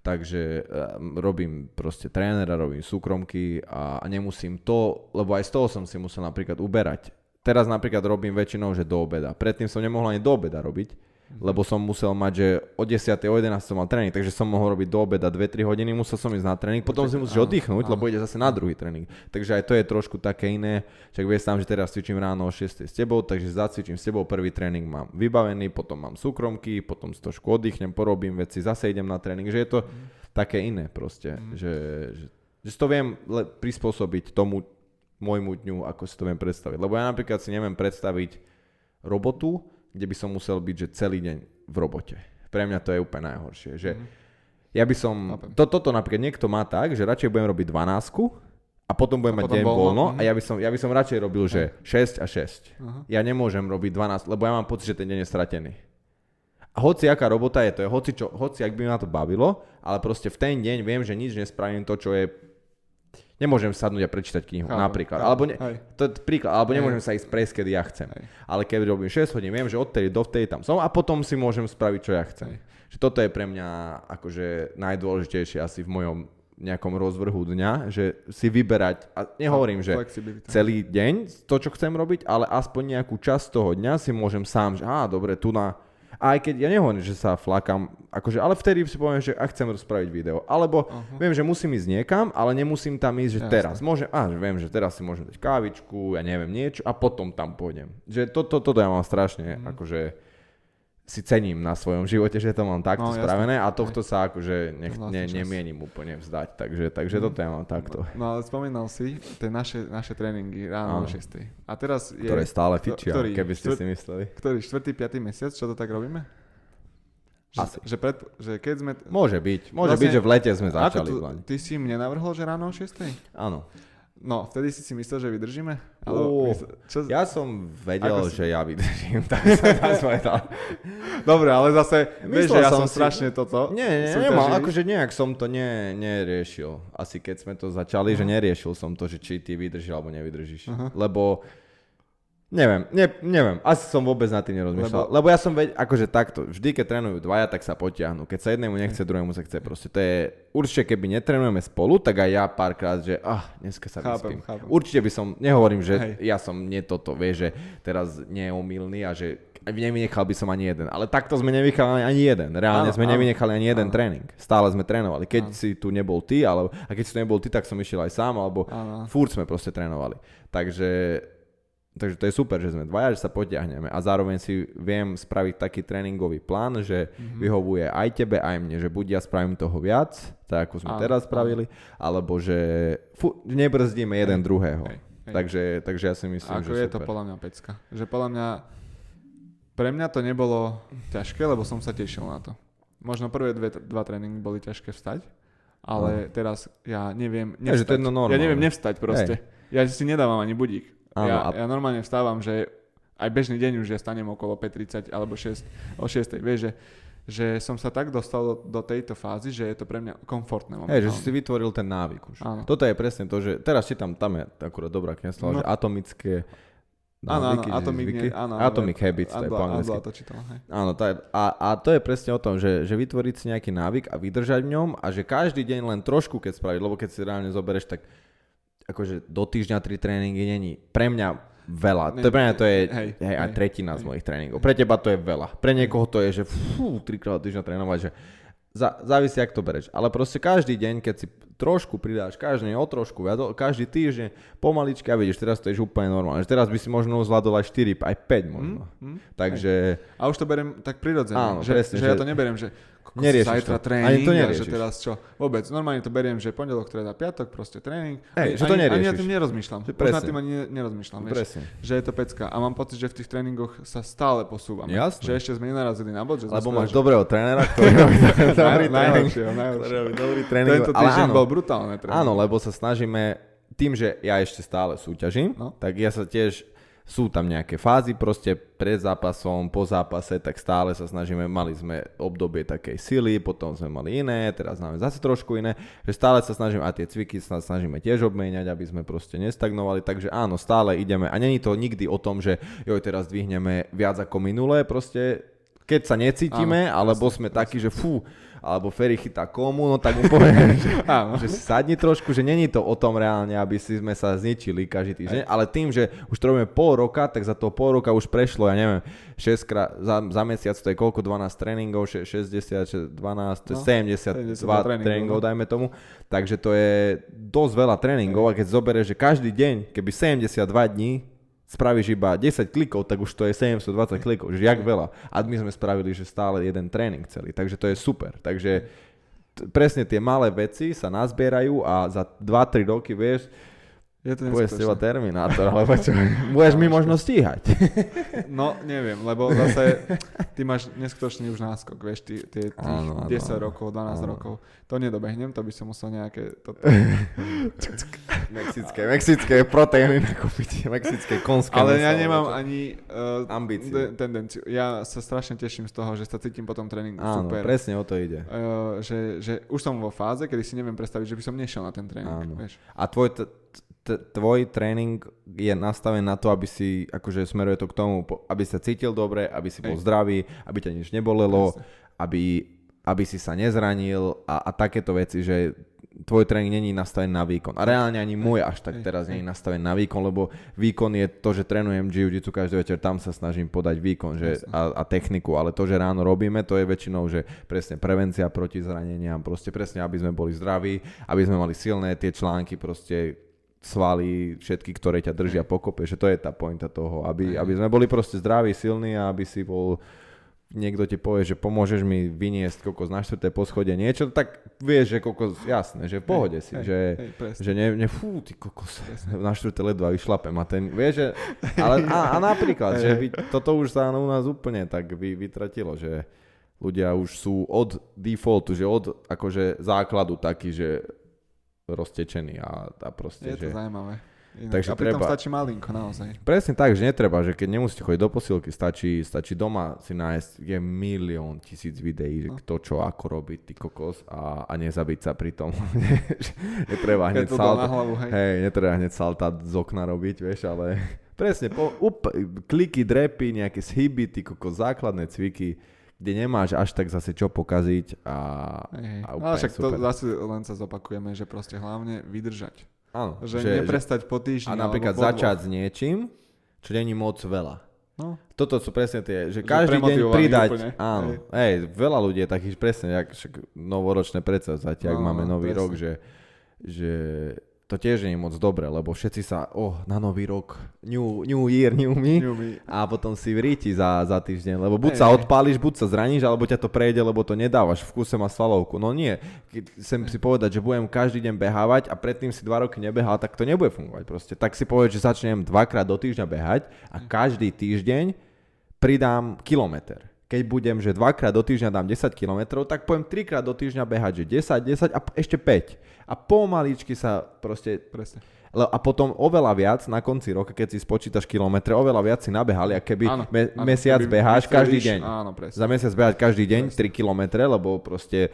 Takže um, robím proste trénera, robím súkromky a, a nemusím to, lebo aj z toho som si musel napríklad uberať. Teraz napríklad robím väčšinou, že do obeda. Predtým som nemohol ani do obeda robiť, lebo som musel mať, že o 10. o 11. som mal tréning, takže som mohol robiť do obeda 2-3 hodiny, musel som ísť na tréning, potom si musíš Áno, oddychnúť, áno. lebo ide zase na druhý tréning. Takže aj to je trošku také iné, však vieš sám, že teraz cvičím ráno o 6. s tebou, takže zacvičím s tebou, prvý tréning mám vybavený, potom mám súkromky, potom si trošku oddychnem, porobím veci, zase idem na tréning, že je to také iné proste, Mhm. že, že, že to viem le- prispôsobiť tomu môjmu dňu, ako si to viem predstaviť. Lebo ja napríklad si neviem predstaviť robotu, kde by som musel byť, že celý deň v robote. Pre mňa to je úplne najhoršie. Že Mhm. ja by som, to, toto napríklad niekto má tak, že radšej budem robiť 12 a potom budem A mať potom deň voľno, voľno mhm. a ja by, som, ja by som radšej robil, že 6 a 6. Aha. Ja nemôžem robiť 12, lebo ja mám pocit, že ten deň je stratený. A hoci aká robota je, to je hoci, čo, hoci ak by ma to bavilo, ale proste v ten deň viem, že nič nespravím to, čo je... Nemôžem sadnúť a prečítať knihu, Chápem, napríklad. chápem, Alebo ne, hej. to je príklad, alebo Hej. nemôžem sa ísť prejsť, kedy ja chcem. Hej. Ale keď robím 6 hodín, viem, že odtedy do vtedy tam som a potom si môžem spraviť, čo ja chcem. Hej. Že toto je pre mňa akože najdôležitejšie asi v mojom nejakom rozvrhu dňa, že si vyberať, a nehovorím, že celý deň to, čo chcem robiť, ale aspoň nejakú časť toho dňa si môžem sám, že á, dobre, tu na... A aj keď ja nehovorím, že sa flakám, akože, ale vtedy si poviem, že ak chcem spraviť video. Alebo Aha. viem, že musím ísť niekam, ale nemusím tam ísť, že Jasné. teraz. Môžem, á, že viem, že teraz si môžem dať kávičku, ja neviem, niečo a potom tam pôjdem. Že toto to, toto ja mám strašne, Mhm. akože si cením na svojom živote, že to mám takto No, spravené a tohto sa akože nech, To vlastný ne, nemienim úplne vzdať. Takže, takže Mhm. toto ja mám takto. No ale spomínal si tie naše, naše tréningy ráno o Áno. 6. A teraz je... Ktoré stále fičia, ktorý? keby ste Štvrt- si mysleli. Ktorý? Štvrtý, piatý mesiac? Čo to tak robíme? Že, Asi. že, pred, že keď sme... Môže byť. Môže Vlastne- byť, že v lete sme Ako začali. tu, len. ty si mne navrhol, že ráno o 6. Áno. No, vtedy si si myslel, že vydržíme? Ó, mysl- čo... Ja som vedel, Ako si- že ja vydržím, tak som tak povedal. Dobre, ale zase, vieš, Myslel že ja som si- strašne toto... Nie, nie, nemal, akože nejak som to ne, neriešil. Asi keď sme to začali, že neriešil som to, že či ty vydržíš alebo nevydržíš. Aha. Lebo Neviem, ne, neviem, asi som vôbec nad tým nerozmýšľal. Lebo, lebo ja som veď, akože takto, vždy keď trénujú dvaja, tak sa potiahnu. Keď sa jednému nechce, druhému sa chce proste. To je, určite keby netrenujeme spolu, tak aj ja párkrát, že ah, dneska sa chápem, vyspím. Chápem. Určite by som, nehovorím, že Hej. ja som nie toto, vieš, že teraz nie je omylný a že nevynechal by som ani jeden. Ale takto sme nevynechali ani jeden. Reálne áno, sme áno, nevynechali ani jeden áno. tréning. Stále sme trénovali. Keď áno. si tu nebol ty, alebo, a keď si tu nebol ty, tak som išiel aj sám, alebo áno. furt sme proste trénovali. Takže Takže to je super, že sme dvaja, že sa potiahneme a zároveň si viem spraviť taký tréningový plán, že mm-hmm. vyhovuje aj tebe, aj mne, že buď ja spravím toho viac, tak ako sme áno, teraz spravili, alebo že fu, nebrzdíme jeden hej, druhého. Hej, hej. Takže, takže ja si myslím, ako že je super. to podľa mňa pecka. Že podľa mňa, pre mňa to nebolo ťažké, lebo som sa tešil na to. Možno prvé dve, dva tréningy boli ťažké vstať, ale no. teraz ja neviem nevstať. Ja, to je ja neviem nevstať proste. Hej. Ja si nedávam ani budík. Áno, ja, a... ja normálne vstávam, že aj bežný deň už ja stanem okolo 5.30 alebo 6, o 6. Vieš, že, že som sa tak dostal do, do tejto fázy, že je to pre mňa komfortné. Hej, že si vytvoril ten návyk už. Áno. Toto je presne to, že teraz si tam, tam je akurát dobrá kniha no. že atomické Áno, áno, atomic, ne, áno, Atomic Habits, to je po anglicky. To čítal, hej. Áno, to je, a, a to je presne o tom, že, že vytvoriť si nejaký návyk a vydržať v ňom a že každý deň len trošku keď spraviť, lebo keď si reálne zoberieš, tak akože do týždňa tri tréningy není. Pre mňa veľa. To pre mňa to je hej, hej, aj tretina hej. z mojich tréningov. Pre teba to je veľa. Pre niekoho to je, že fú, trikrát týždňa trénovať, že za, závisí, ak to bereš. Ale proste každý deň, keď si trošku pridáš, každý o trošku každý týždeň pomaličky a vidíš, teraz to je úplne normálne. Že teraz by si možno zvládol aj 4, aj 5 možno. Mm, mm, Takže... A už to berem tak prirodzene, Áno, že, presne, že, že ja to neberiem, že Neriešiš zajtra to. tréning, Ani to neriešiš. že teraz čo, vôbec, normálne to beriem, že pondelok, streda, piatok, proste tréning. Ani, že to neriešiš. Ani na tým nerozmýšľam. Už na tým ani nerozmýšľam, vieš, že je to pecka. A mám pocit, že v tých tréningoch sa stále posúvam. Jasne. Že ešte sme nenarazili na bod. Že Lebo máš dobrého trénera, ktorý robí dobrý tréning. Dobrý tréning. Tento týždeň bol brutálne tréning. Áno, lebo sa snažíme, tým, že ja ešte stále súťažím, no. tak ja sa tiež sú tam nejaké fázy proste pred zápasom, po zápase, tak stále sa snažíme, mali sme obdobie takej sily, potom sme mali iné, teraz máme zase trošku iné, že stále sa snažíme, a tie cviky sa snažíme tiež obmeniať, aby sme proste nestagnovali, takže áno, stále ideme a není to nikdy o tom, že joj, teraz dvihneme viac ako minulé, proste keď sa necítime, áno, alebo sme takí, že fú, alebo Ferry chytá komu, no tak mu poviem, že, že si sadni trošku, že není to o tom reálne, aby si sme sa zničili každý týždeň, ale tým, že už to robíme pol roka, tak za toho pol roka už prešlo, ja neviem, 6 krát, za, za mesiac to je koľko, 12 tréningov, 60, 12, to je no, 72 tréningov, no. dajme tomu, takže to je dosť veľa tréningov a keď zoberieš, že každý deň, keby 72 dní, spravíš iba 10 klikov, tak už to je 720 klikov, že jak veľa. A my sme spravili, že stále jeden tréning celý, takže to je super. Takže t- presne tie malé veci sa nazbierajú a za 2-3 roky, vieš, je to Bude z teba Terminátor, alebo čo? Budeš mi možno stíhať. No, neviem, lebo zase ty máš neskutočný už náskok, vieš, ty, tie tých áno, 10 áno, rokov, 12 áno. rokov. To nedobehnem, to by som musel nejaké... Toto... mexické, mexické proteíny nakúpiť, mexické konské Ale ja nemám ani uh, ambíciu. tendenciu. Ja sa strašne teším z toho, že sa cítim po tom tréningu áno, super. presne o to ide. Uh, že, že už som vo fáze, kedy si neviem predstaviť, že by som nešiel na ten tréning. Áno. Vieš. A tvoj t- tvoj tréning je nastavený na to, aby si, akože smeruje to k tomu, aby sa cítil dobre, aby si bol Ej. zdravý, aby ťa nič nebolelo, aby, aby si sa nezranil a, a takéto veci, že tvoj tréning není nastavený na výkon. A reálne ani môj až tak teraz není nastavený na výkon, lebo výkon je to, že trénujem jiu-jitsu každý večer, tam sa snažím podať výkon že, a, a techniku, ale to, že ráno robíme, to je väčšinou, že presne prevencia proti zraneniam, proste presne, aby sme boli zdraví, aby sme mali silné tie články, proste svaly, všetky, ktoré ťa držia pokope, že to je tá pointa toho, aby, aby sme boli proste zdraví, silní a aby si bol niekto ti povie, že pomôžeš mi vyniesť kokos na štvrté poschodie niečo, tak vieš, že kokos, jasné, že v pohode si, hej, že, hej, že ne, ne, fú, ty kokos, presne. na štvrté ledva vyšlapem a ten, vieš, že, ale a, a napríklad, že vy, toto už sa u nás úplne tak vy, vytratilo, že ľudia už sú od defaultu, že od akože základu taký, že roztečený a, a proste, Je že... to zaujímavé. Inak. Takže a pritom treba... stačí malinko naozaj. Presne tak, že netreba, že keď nemusíte chodiť do posilky, stačí, stačí doma si nájsť, je milión tisíc videí, no. kto čo ako robiť, ty kokos a, a nezabiť sa pri tom. netreba hneď salta, hej. hej, netreba hneď salta z okna robiť, vieš, ale Presne, po, up, kliky, drepy, nejaké shyby, ty koko, základné cviky, kde nemáš až tak zase čo pokaziť a, Hej, a no, úplne však to super. zase len sa zopakujeme, že proste hlavne vydržať. Áno, Že, že neprestať po týždni a napríklad začať s niečím, čo není moc veľa. No, Toto sú presne tie, že Že každý deň pridať, úplne. áno, hej, veľa ľudí je takých presne, jak však novoročné predsavzatie, ak No, máme nový presne. rok, že, že to tiež nie je moc dobre, lebo všetci sa, oh, na nový rok, new, new year, new me, New me. a potom si vríti za, za týždeň, lebo buď Hej, sa odpáliš, buď sa zraníš, alebo ťa to prejde, lebo to nedávaš, v kuse má svalovku. No nie, keď chcem si povedať, že budem každý deň behávať a predtým si dva roky nebehal, tak to nebude fungovať proste. Tak si povedať, že začnem dvakrát do týždňa behať a každý týždeň pridám kilometr. Keď budem, že dvakrát do týždňa dám 10 kilometrov, tak poviem trikrát do týždňa behať, že 10, 10 a ešte 5. A pomaličky sa proste Presne. A potom oveľa viac na konci roka, keď si spočítaš kilometre, oveľa viac si nabehali, a keby Áno, me- áno, mesiac keby beháš každý deň. Áno, presne. Za mesiac behať každý deň 3 kilometre, lebo proste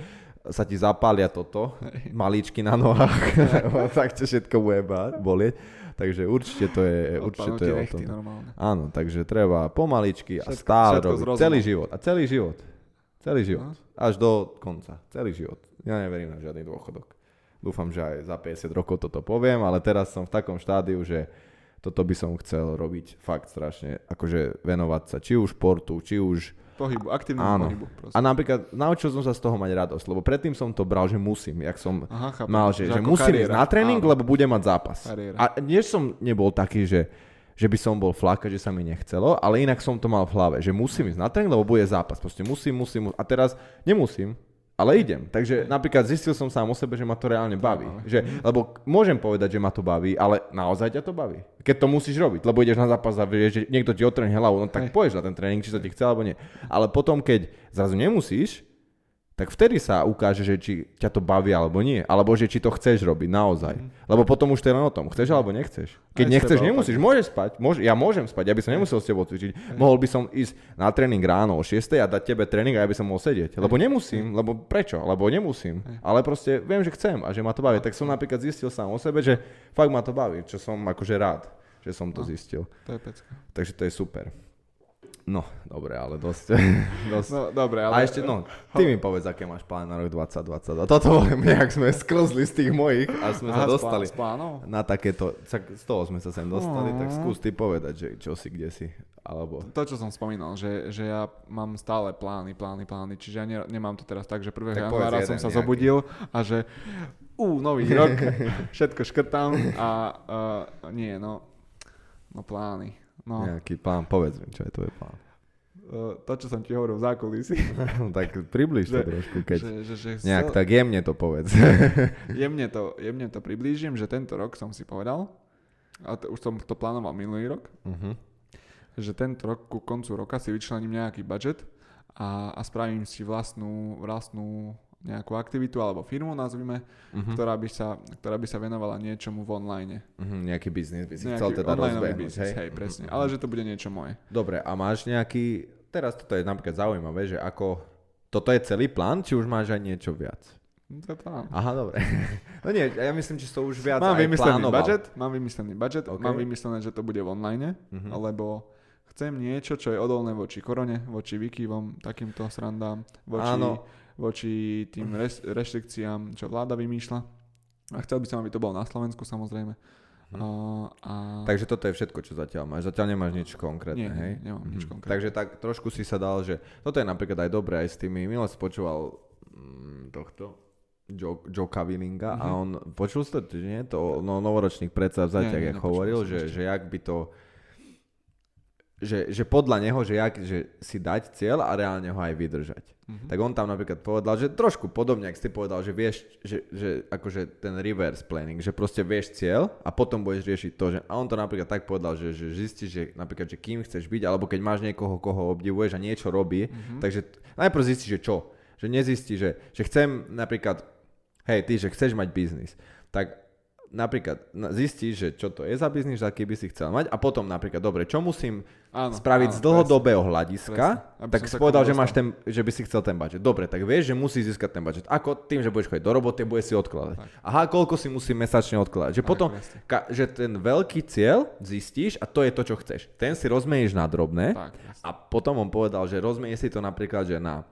sa ti zapália toto, malíčky na nohách, tak ťa všetko bude bolieť. Takže určite to je, určite to je o tom. normálne. Áno, takže treba pomaličky a Všetko- stále všetko s robiť. Celý život. A celý život. Celý život. No. Až do konca. Celý život. Ja neverím na žiadny dôchodok. Dúfam, že aj za 50 rokov toto poviem, ale teraz som v takom štádiu, že toto by som chcel robiť fakt strašne, akože venovať sa či už športu, či už... Pohybu, aktívnemu Áno. pohybu. Proste. A napríklad naučil som sa z toho mať radosť, lebo predtým som to bral, že musím, jak som Aha, mal, že, že ako musím kariéra. ísť na tréning, Áno. lebo budem mať zápas. Kariéra. A dnes som nebol taký, že, že by som bol flaka, že sa mi nechcelo, ale inak som to mal v hlave, že musím ísť na tréning, lebo bude zápas. Proste musím, musím, mu- a teraz nemusím, ale idem. Takže napríklad zistil som sám o sebe, že ma to reálne baví. Že, lebo môžem povedať, že ma to baví, ale naozaj ťa to baví. Keď to musíš robiť, lebo ideš na zápas a vieš, že niekto ti otrhne hlavu, no tak Hej. pôjdeš na ten tréning, či sa ti chce alebo nie. Ale potom, keď zrazu nemusíš, tak vtedy sa ukáže, že či ťa to baví alebo nie. Alebo že či to chceš robiť naozaj. Lebo potom už to je len o tom. Chceš alebo nechceš. Keď Aj nechceš, nemusíš. Môžeš spať. Môže, ja môžem spať. Ja by som nemusel s tebou cvičiť. Mohol by som ísť na tréning ráno o 6 a dať tebe tréning a ja by som mohol sedieť. Lebo nemusím. Lebo prečo? Lebo nemusím. Ale proste viem, že chcem a že ma to baví. Tak som napríklad zistil sám o sebe, že fakt ma to baví. Čo som akože rád, že som to zistil. To je pecka. Takže to je super. No, dobre, ale dosť. dosť. No, dobre, ale... A ešte, no, ty mi povedz, aké máš plán na rok 2022. Toto poviem, nejak sme sklzli z tých mojich a sme sa Aha, dostali S plánov? na takéto, tak z toho sme sa sem dostali, tak No. skús ty povedať, že čo si, kde si, alebo... To, čo som spomínal, že, že ja mám stále plány, plány, plány, čiže ja ne, nemám to teraz tak, že 1. Tak januára som sa nejaký. zobudil a že ú, nový rok, všetko škrtám a uh, nie, no, no plány. No, Nejaký plán, povedz mi, čo je tvoj plán. uh, to, čo som ti hovoril v zákulisí, No, tak približ to Že- trošku, keď... že, že, že Nejak chcel- tak jemne to povedz. jemne, to, jemne to priblížim, že tento rok som si povedal, a to, už som to plánoval minulý rok, Mhm. že tento rok ku koncu roka si vyčlením nejaký budget a, a spravím si vlastnú, vlastnú nejakú aktivitu alebo firmu, nazvime, Mhm. ktorá, by sa, ktorá by sa venovala niečomu v online. Mhm, Nejaký biznis by si Nejaký chcel teda rozbehnúť, biznis, hej? hej, presne. Mhm. Ale že to bude niečo moje. Dobre, a máš nejaký, teraz toto je napríklad zaujímavé, že ako, toto je celý plán, či už máš aj niečo viac? To je plán. Aha, dobre. No nie, ja myslím, že to už viac Mám aj vymyslený plánoval. budget, mám vymyslený budget, OK. mám vymyslené, že to bude v online, Mhm. lebo chcem niečo, čo je odolné voči korone, voči výkyvom, takýmto srandám, voči, Áno. Voči tým res, reštrikciám, čo vláda vymýšľa. A chcel by som, aby to bolo na Slovensku samozrejme. Mhm. A, a... Takže toto je všetko, čo zatiaľ máš. Zatiaľ nemáš nič konkrétne, Nie, hej? nemám nič Mhm. konkrétne. Takže tak trošku si sa dal, že toto je napríklad aj dobré aj s tými, minule počúval mm, tohto Joe, Joe Kavilinga a Mhm. on, počul si to, nie? To no, novoročných predsavzatiach, jak hovoril, že, že jak by to že, že podľa neho, že, jak, že si dať cieľ a reálne ho aj vydržať. Mhm. Tak on tam napríklad povedal, že trošku podobne, ak si povedal, že vieš, že, že akože ten reverse planning, že proste vieš cieľ a potom budeš riešiť to, že a on to napríklad tak povedal, že, že zistíš, že napríklad, že kým chceš byť, alebo keď máš niekoho, koho obdivuješ a niečo robí, Mhm. takže najprv zistíš, že čo, že nezistíš, že, že chcem napríklad, hej, ty, že chceš mať biznis, tak napríklad na- zistíš, že čo to je za biznis, aký by si chcel mať a potom napríklad, dobre, čo musím Áno, spraviť áno, z dlhodobého hľadiska, Presne. Tak si povedal, že, máš ten, že by si chcel ten budget. Dobre, tak vieš, že musíš získať ten budget. Ako? Tým, že budeš chodiť do roboty, budeš si odkladať. Tak. Aha, koľko si musím mesačne odkladať. Že Tak, potom, presne. ka, že ten veľký cieľ zistíš a to je to, čo chceš. Ten si rozmeníš na drobné Tak, presne. a potom on povedal, že rozmenie si to napríklad, že na,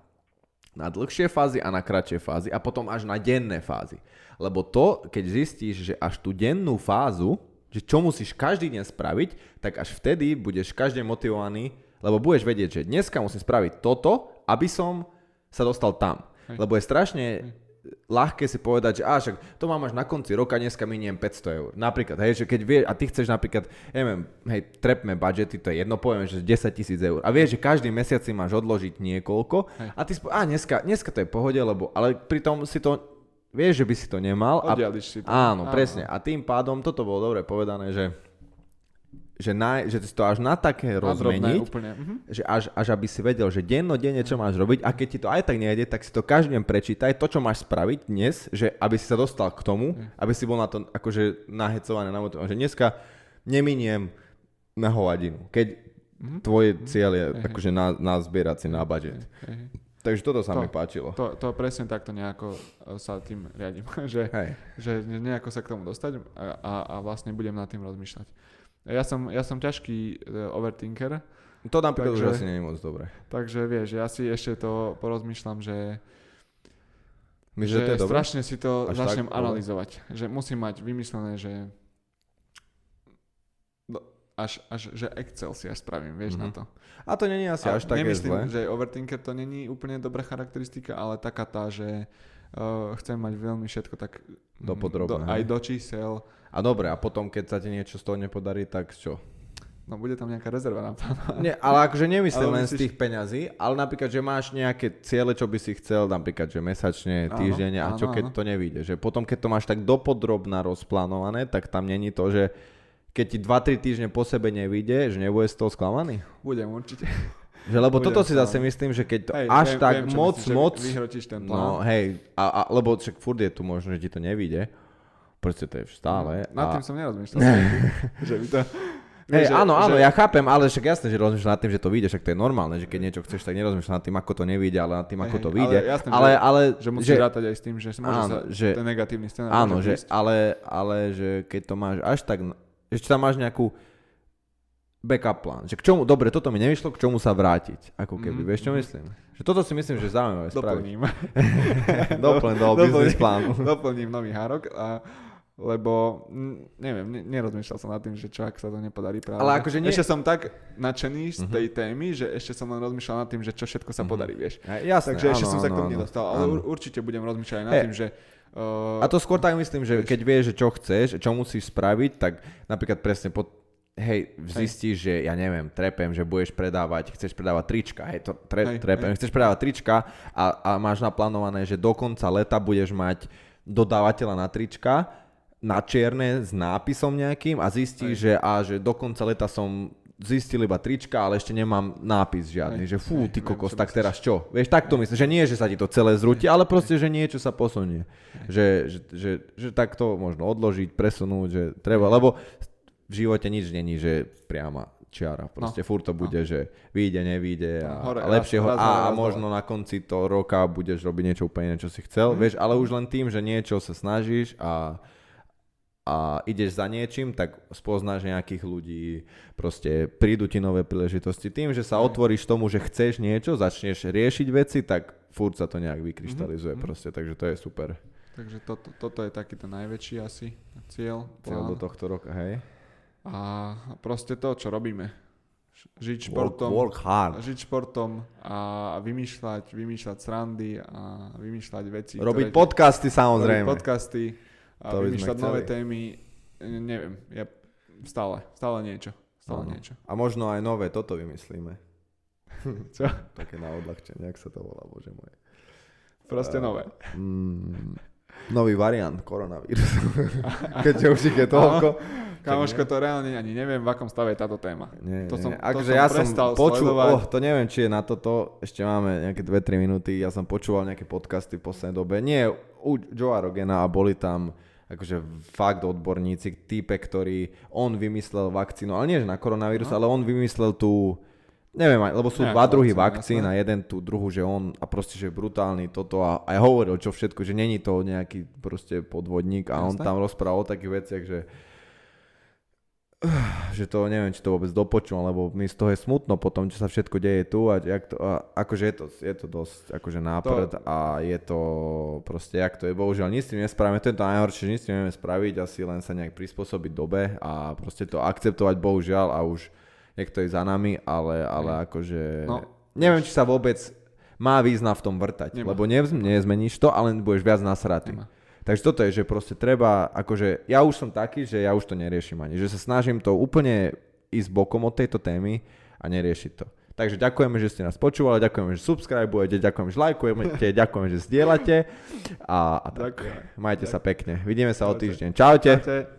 na dlhšie fázy a na kratšie fázy a potom až na denné fázy. Lebo to, keď zistíš, že až tú dennú fázu, že čo musíš každý deň spraviť, tak až vtedy budeš každý motivovaný, lebo budeš vedieť, že dneska musím spraviť toto, aby som sa dostal tam. Hej. Lebo je strašne ľahké si povedať, že á, však to mám až na konci roka, dneska miniem 500 eur. Napríklad, hej, že keď vieš, a ty chceš napríklad, neviem, hej, trepme budžety, to je jedno, poviem, že 10 tisíc eur. A vieš, že každý mesiac si máš odložiť niekoľko Hej. a ty spo- a dneska, dneska to je pohode, lebo, ale pritom si to, vieš, že by si to nemal. A, si to. áno, presne. A tým pádom, toto bolo dobre povedané, že že, naj, že si to až na také Na drobné rozmeniť, úplne. Mhm. že až, až aby si vedel, že dennodenne čo máš robiť a keď ti to aj tak nejde, tak si to každý deň prečítaj, to, čo máš spraviť dnes, že aby si sa dostal k tomu, aby si bol na to akože nahecovaný na že dneska neminiem na hovadinu, keď Mhm. tvoj cieľ je hej. akože na, na zbierať si na budget. Hej, hej. Takže toto sa To- mi páčilo. To, to presne takto nejako e, sa tým riadím, že, Hej. že ne- nejako sa k tomu dostať a, a, a vlastne budem nad tým rozmýšľať. Ja som, ja som ťažký uh, overthinker, To napríklad už Takže- asi nie je moc dobré. takže vieš, ja si ešte to porozmýšľam, že, Myslíš, že že to je dobré? strašne si to Až začnem tak? Dobre. analyzovať. Že musím mať vymyslené, že až, až, že Excel si až spravím, vieš, Mhm. na to. A to je asi A až také nemyslím, zlé. že overthinker to není úplne dobrá charakteristika, ale taká tá, že uh, chcem mať veľmi všetko tak Dopodrobné, do, aj do čísel. A dobre, a potom, keď sa ti niečo z toho nepodarí, tak čo? No bude tam nejaká rezerva na plán. Nie, ale akože nemyslím Ale len z myslíš- tých peňazí, ale napríklad, že máš nejaké ciele, čo by si chcel, napríklad, že mesačne, Áno, týždenne a čo áno, keď áno. to nevíde. Že potom, keď to máš tak dopodrobná rozplánované, tak tam není to, že keď ti 2-3 týždne po sebe nevíde, že nebude z toho sklamaný. Budem určite. Že lebo Budem toto si zase myslím, že keď to Hej, až viem- tak viem, moc, myslíš, že moc, ten no plán. hej, a, a, lebo však furt je tu možno, že ti to nevíde, proste to je stále. Nad a, tým som nerozmýšľal. že by to... Hej, že- áno, áno, že- ja chápem, ale však jasné, že rozmýšľam nad tým, že to vyjde, však to je normálne, že keď niečo chceš, tak nerozmýšľam nad tým, ako to nevyjde, ale nad tým, ako to vyjde. ale jasné, ale, že- ale, Že musíš rátať aj s tým, že môže áno, sa že- ten negatívny scenár áno, že, prísť. ale, ale že keď to máš až tak, ešte tam máš nejakú backup plán, že k čomu, dobre, toto mi nevyšlo, k čomu sa vrátiť, ako keby, Mhm, vieš čo myslím? Že toto si myslím, že zaujímavé spraviť. Doplním. Doplň do Doplním. business plánu. Doplním nový hárok a lebo mm, neviem, ne, nerozmýšľal som nad tým, že čo ak sa to nepodarí práve. Ale akože nie- Ešte som tak nadšený z Mhm. tej témy, že ešte som len rozmýšľal nad tým, že čo všetko sa Mhm. podarí, vieš. Hej, Jasné, Takže ešte áno, som sa k tomu nedostal, ale áno. ur- určite budem rozmýšľať nad tým, že uh, A to skôr tak myslím, že keď vieš, že čo chceš, čo musíš spraviť, tak napríklad presne pod, hej, zistíš, že ja neviem, trepem, že budeš predávať, chceš predávať trička, hej, to tre, Hej, trepem, chceš predávať trička a, a máš naplánované, že do konca leta budeš mať dodávateľa na trička, na čierne s nápisom nejakým a zistíš, že, a že do konca leta som zistil iba trička, ale ešte nemám nápis žiadny, že fú, ty kokos, tak teraz čo? Vieš, tak to myslím, že nie, že sa ti to celé zrúti, ale proste, že niečo sa posunie. Že, že, že, že tak to možno odložiť, presunúť, že treba, lebo v živote nič není, že priama čiara. Proste no. furt to bude, že vyjde, nevyjde a, Hore, a lepšie ho, a, a možno na konci toho roka budeš robiť niečo úplne čo si chcel, Mhm. vieš, ale už len tým, že niečo sa snažíš a a ideš za niečím, tak spoznáš nejakých ľudí, proste prídu ti nové príležitosti. Tým, že sa Hej. otvoríš tomu, že chceš niečo, začneš riešiť veci, tak furt sa to nejak vykryštalizuje Mhm, mhm. proste, takže to je super. takže toto, toto je taký ten najväčší asi cieľ. Cieľ plán. do tohto roka, hej? A proste to, čo robíme. Žiť Work, športom, work hard. žiť športom a vymýšľať, vymýšľať srandy a vymýšľať veci. Robiť ktoré podcasty robiť samozrejme. podcasty a To vymýšľať nové témy. Ne- Neviem, ja stále, stále niečo. Stále Áno. niečo. A možno aj nové toto vymyslíme. Čo? Také na odľahčenie, jak sa to volá, bože moje. Proste A- nové. Mm, nový variant koronavírusu. Keďže už ich je toľko. Kamoško, to reálne ani neviem, v akom stave je táto téma. Nie, To som- nie. to Akože som ja som počul, sledovať. oh, to neviem, či je na toto, ešte máme nejaké 2-3 minúty, ja som počúval nejaké podcasty v poslednej dobe, nie u Joea Rogena a boli tam akože fakt odborníci, type, ktorý, on vymyslel vakcínu, ale nie že na koronavírus, no. ale on vymyslel tú, neviem, lebo sú dva druhy vakcín a jeden tú druhu, že on a proste, že brutálny toto a aj hovoril čo všetko, že není to nejaký proste podvodník a jasné. on tam rozprával o takých veciach, že že to neviem, či to vôbec dopočul, lebo mi z toho je smutno po tom, čo sa všetko deje tu a, jak to, a akože je to, je to dosť akože náprd to... a je to proste, jak to je, bohužiaľ nič s tým nespravíme, to je to najhoršie, nič s tým nevieme spraviť, asi len sa nejak prispôsobiť dobe a proste to akceptovať bohužiaľ a už jak to je za nami, ale, ale akože no. neviem, či sa vôbec má význam v tom vrtať, Nemá. lebo nezmeníš to, ale budeš viac nasratý. Nemá. Takže toto je, že proste treba, akože ja už som taký, že ja už to neriešim ani, že sa snažím to úplne ísť bokom od tejto témy a neriešiť to. Takže ďakujeme, že ste nás počúvali, ďakujeme, že subscribujete, ďakujeme, že lajkujete, ďakujeme, že zdieľate a, a tak. Ďakujem. Majte Ďakujem. sa pekne. Vidíme sa Ďakujem. o týždeň. Čaute. Čaute.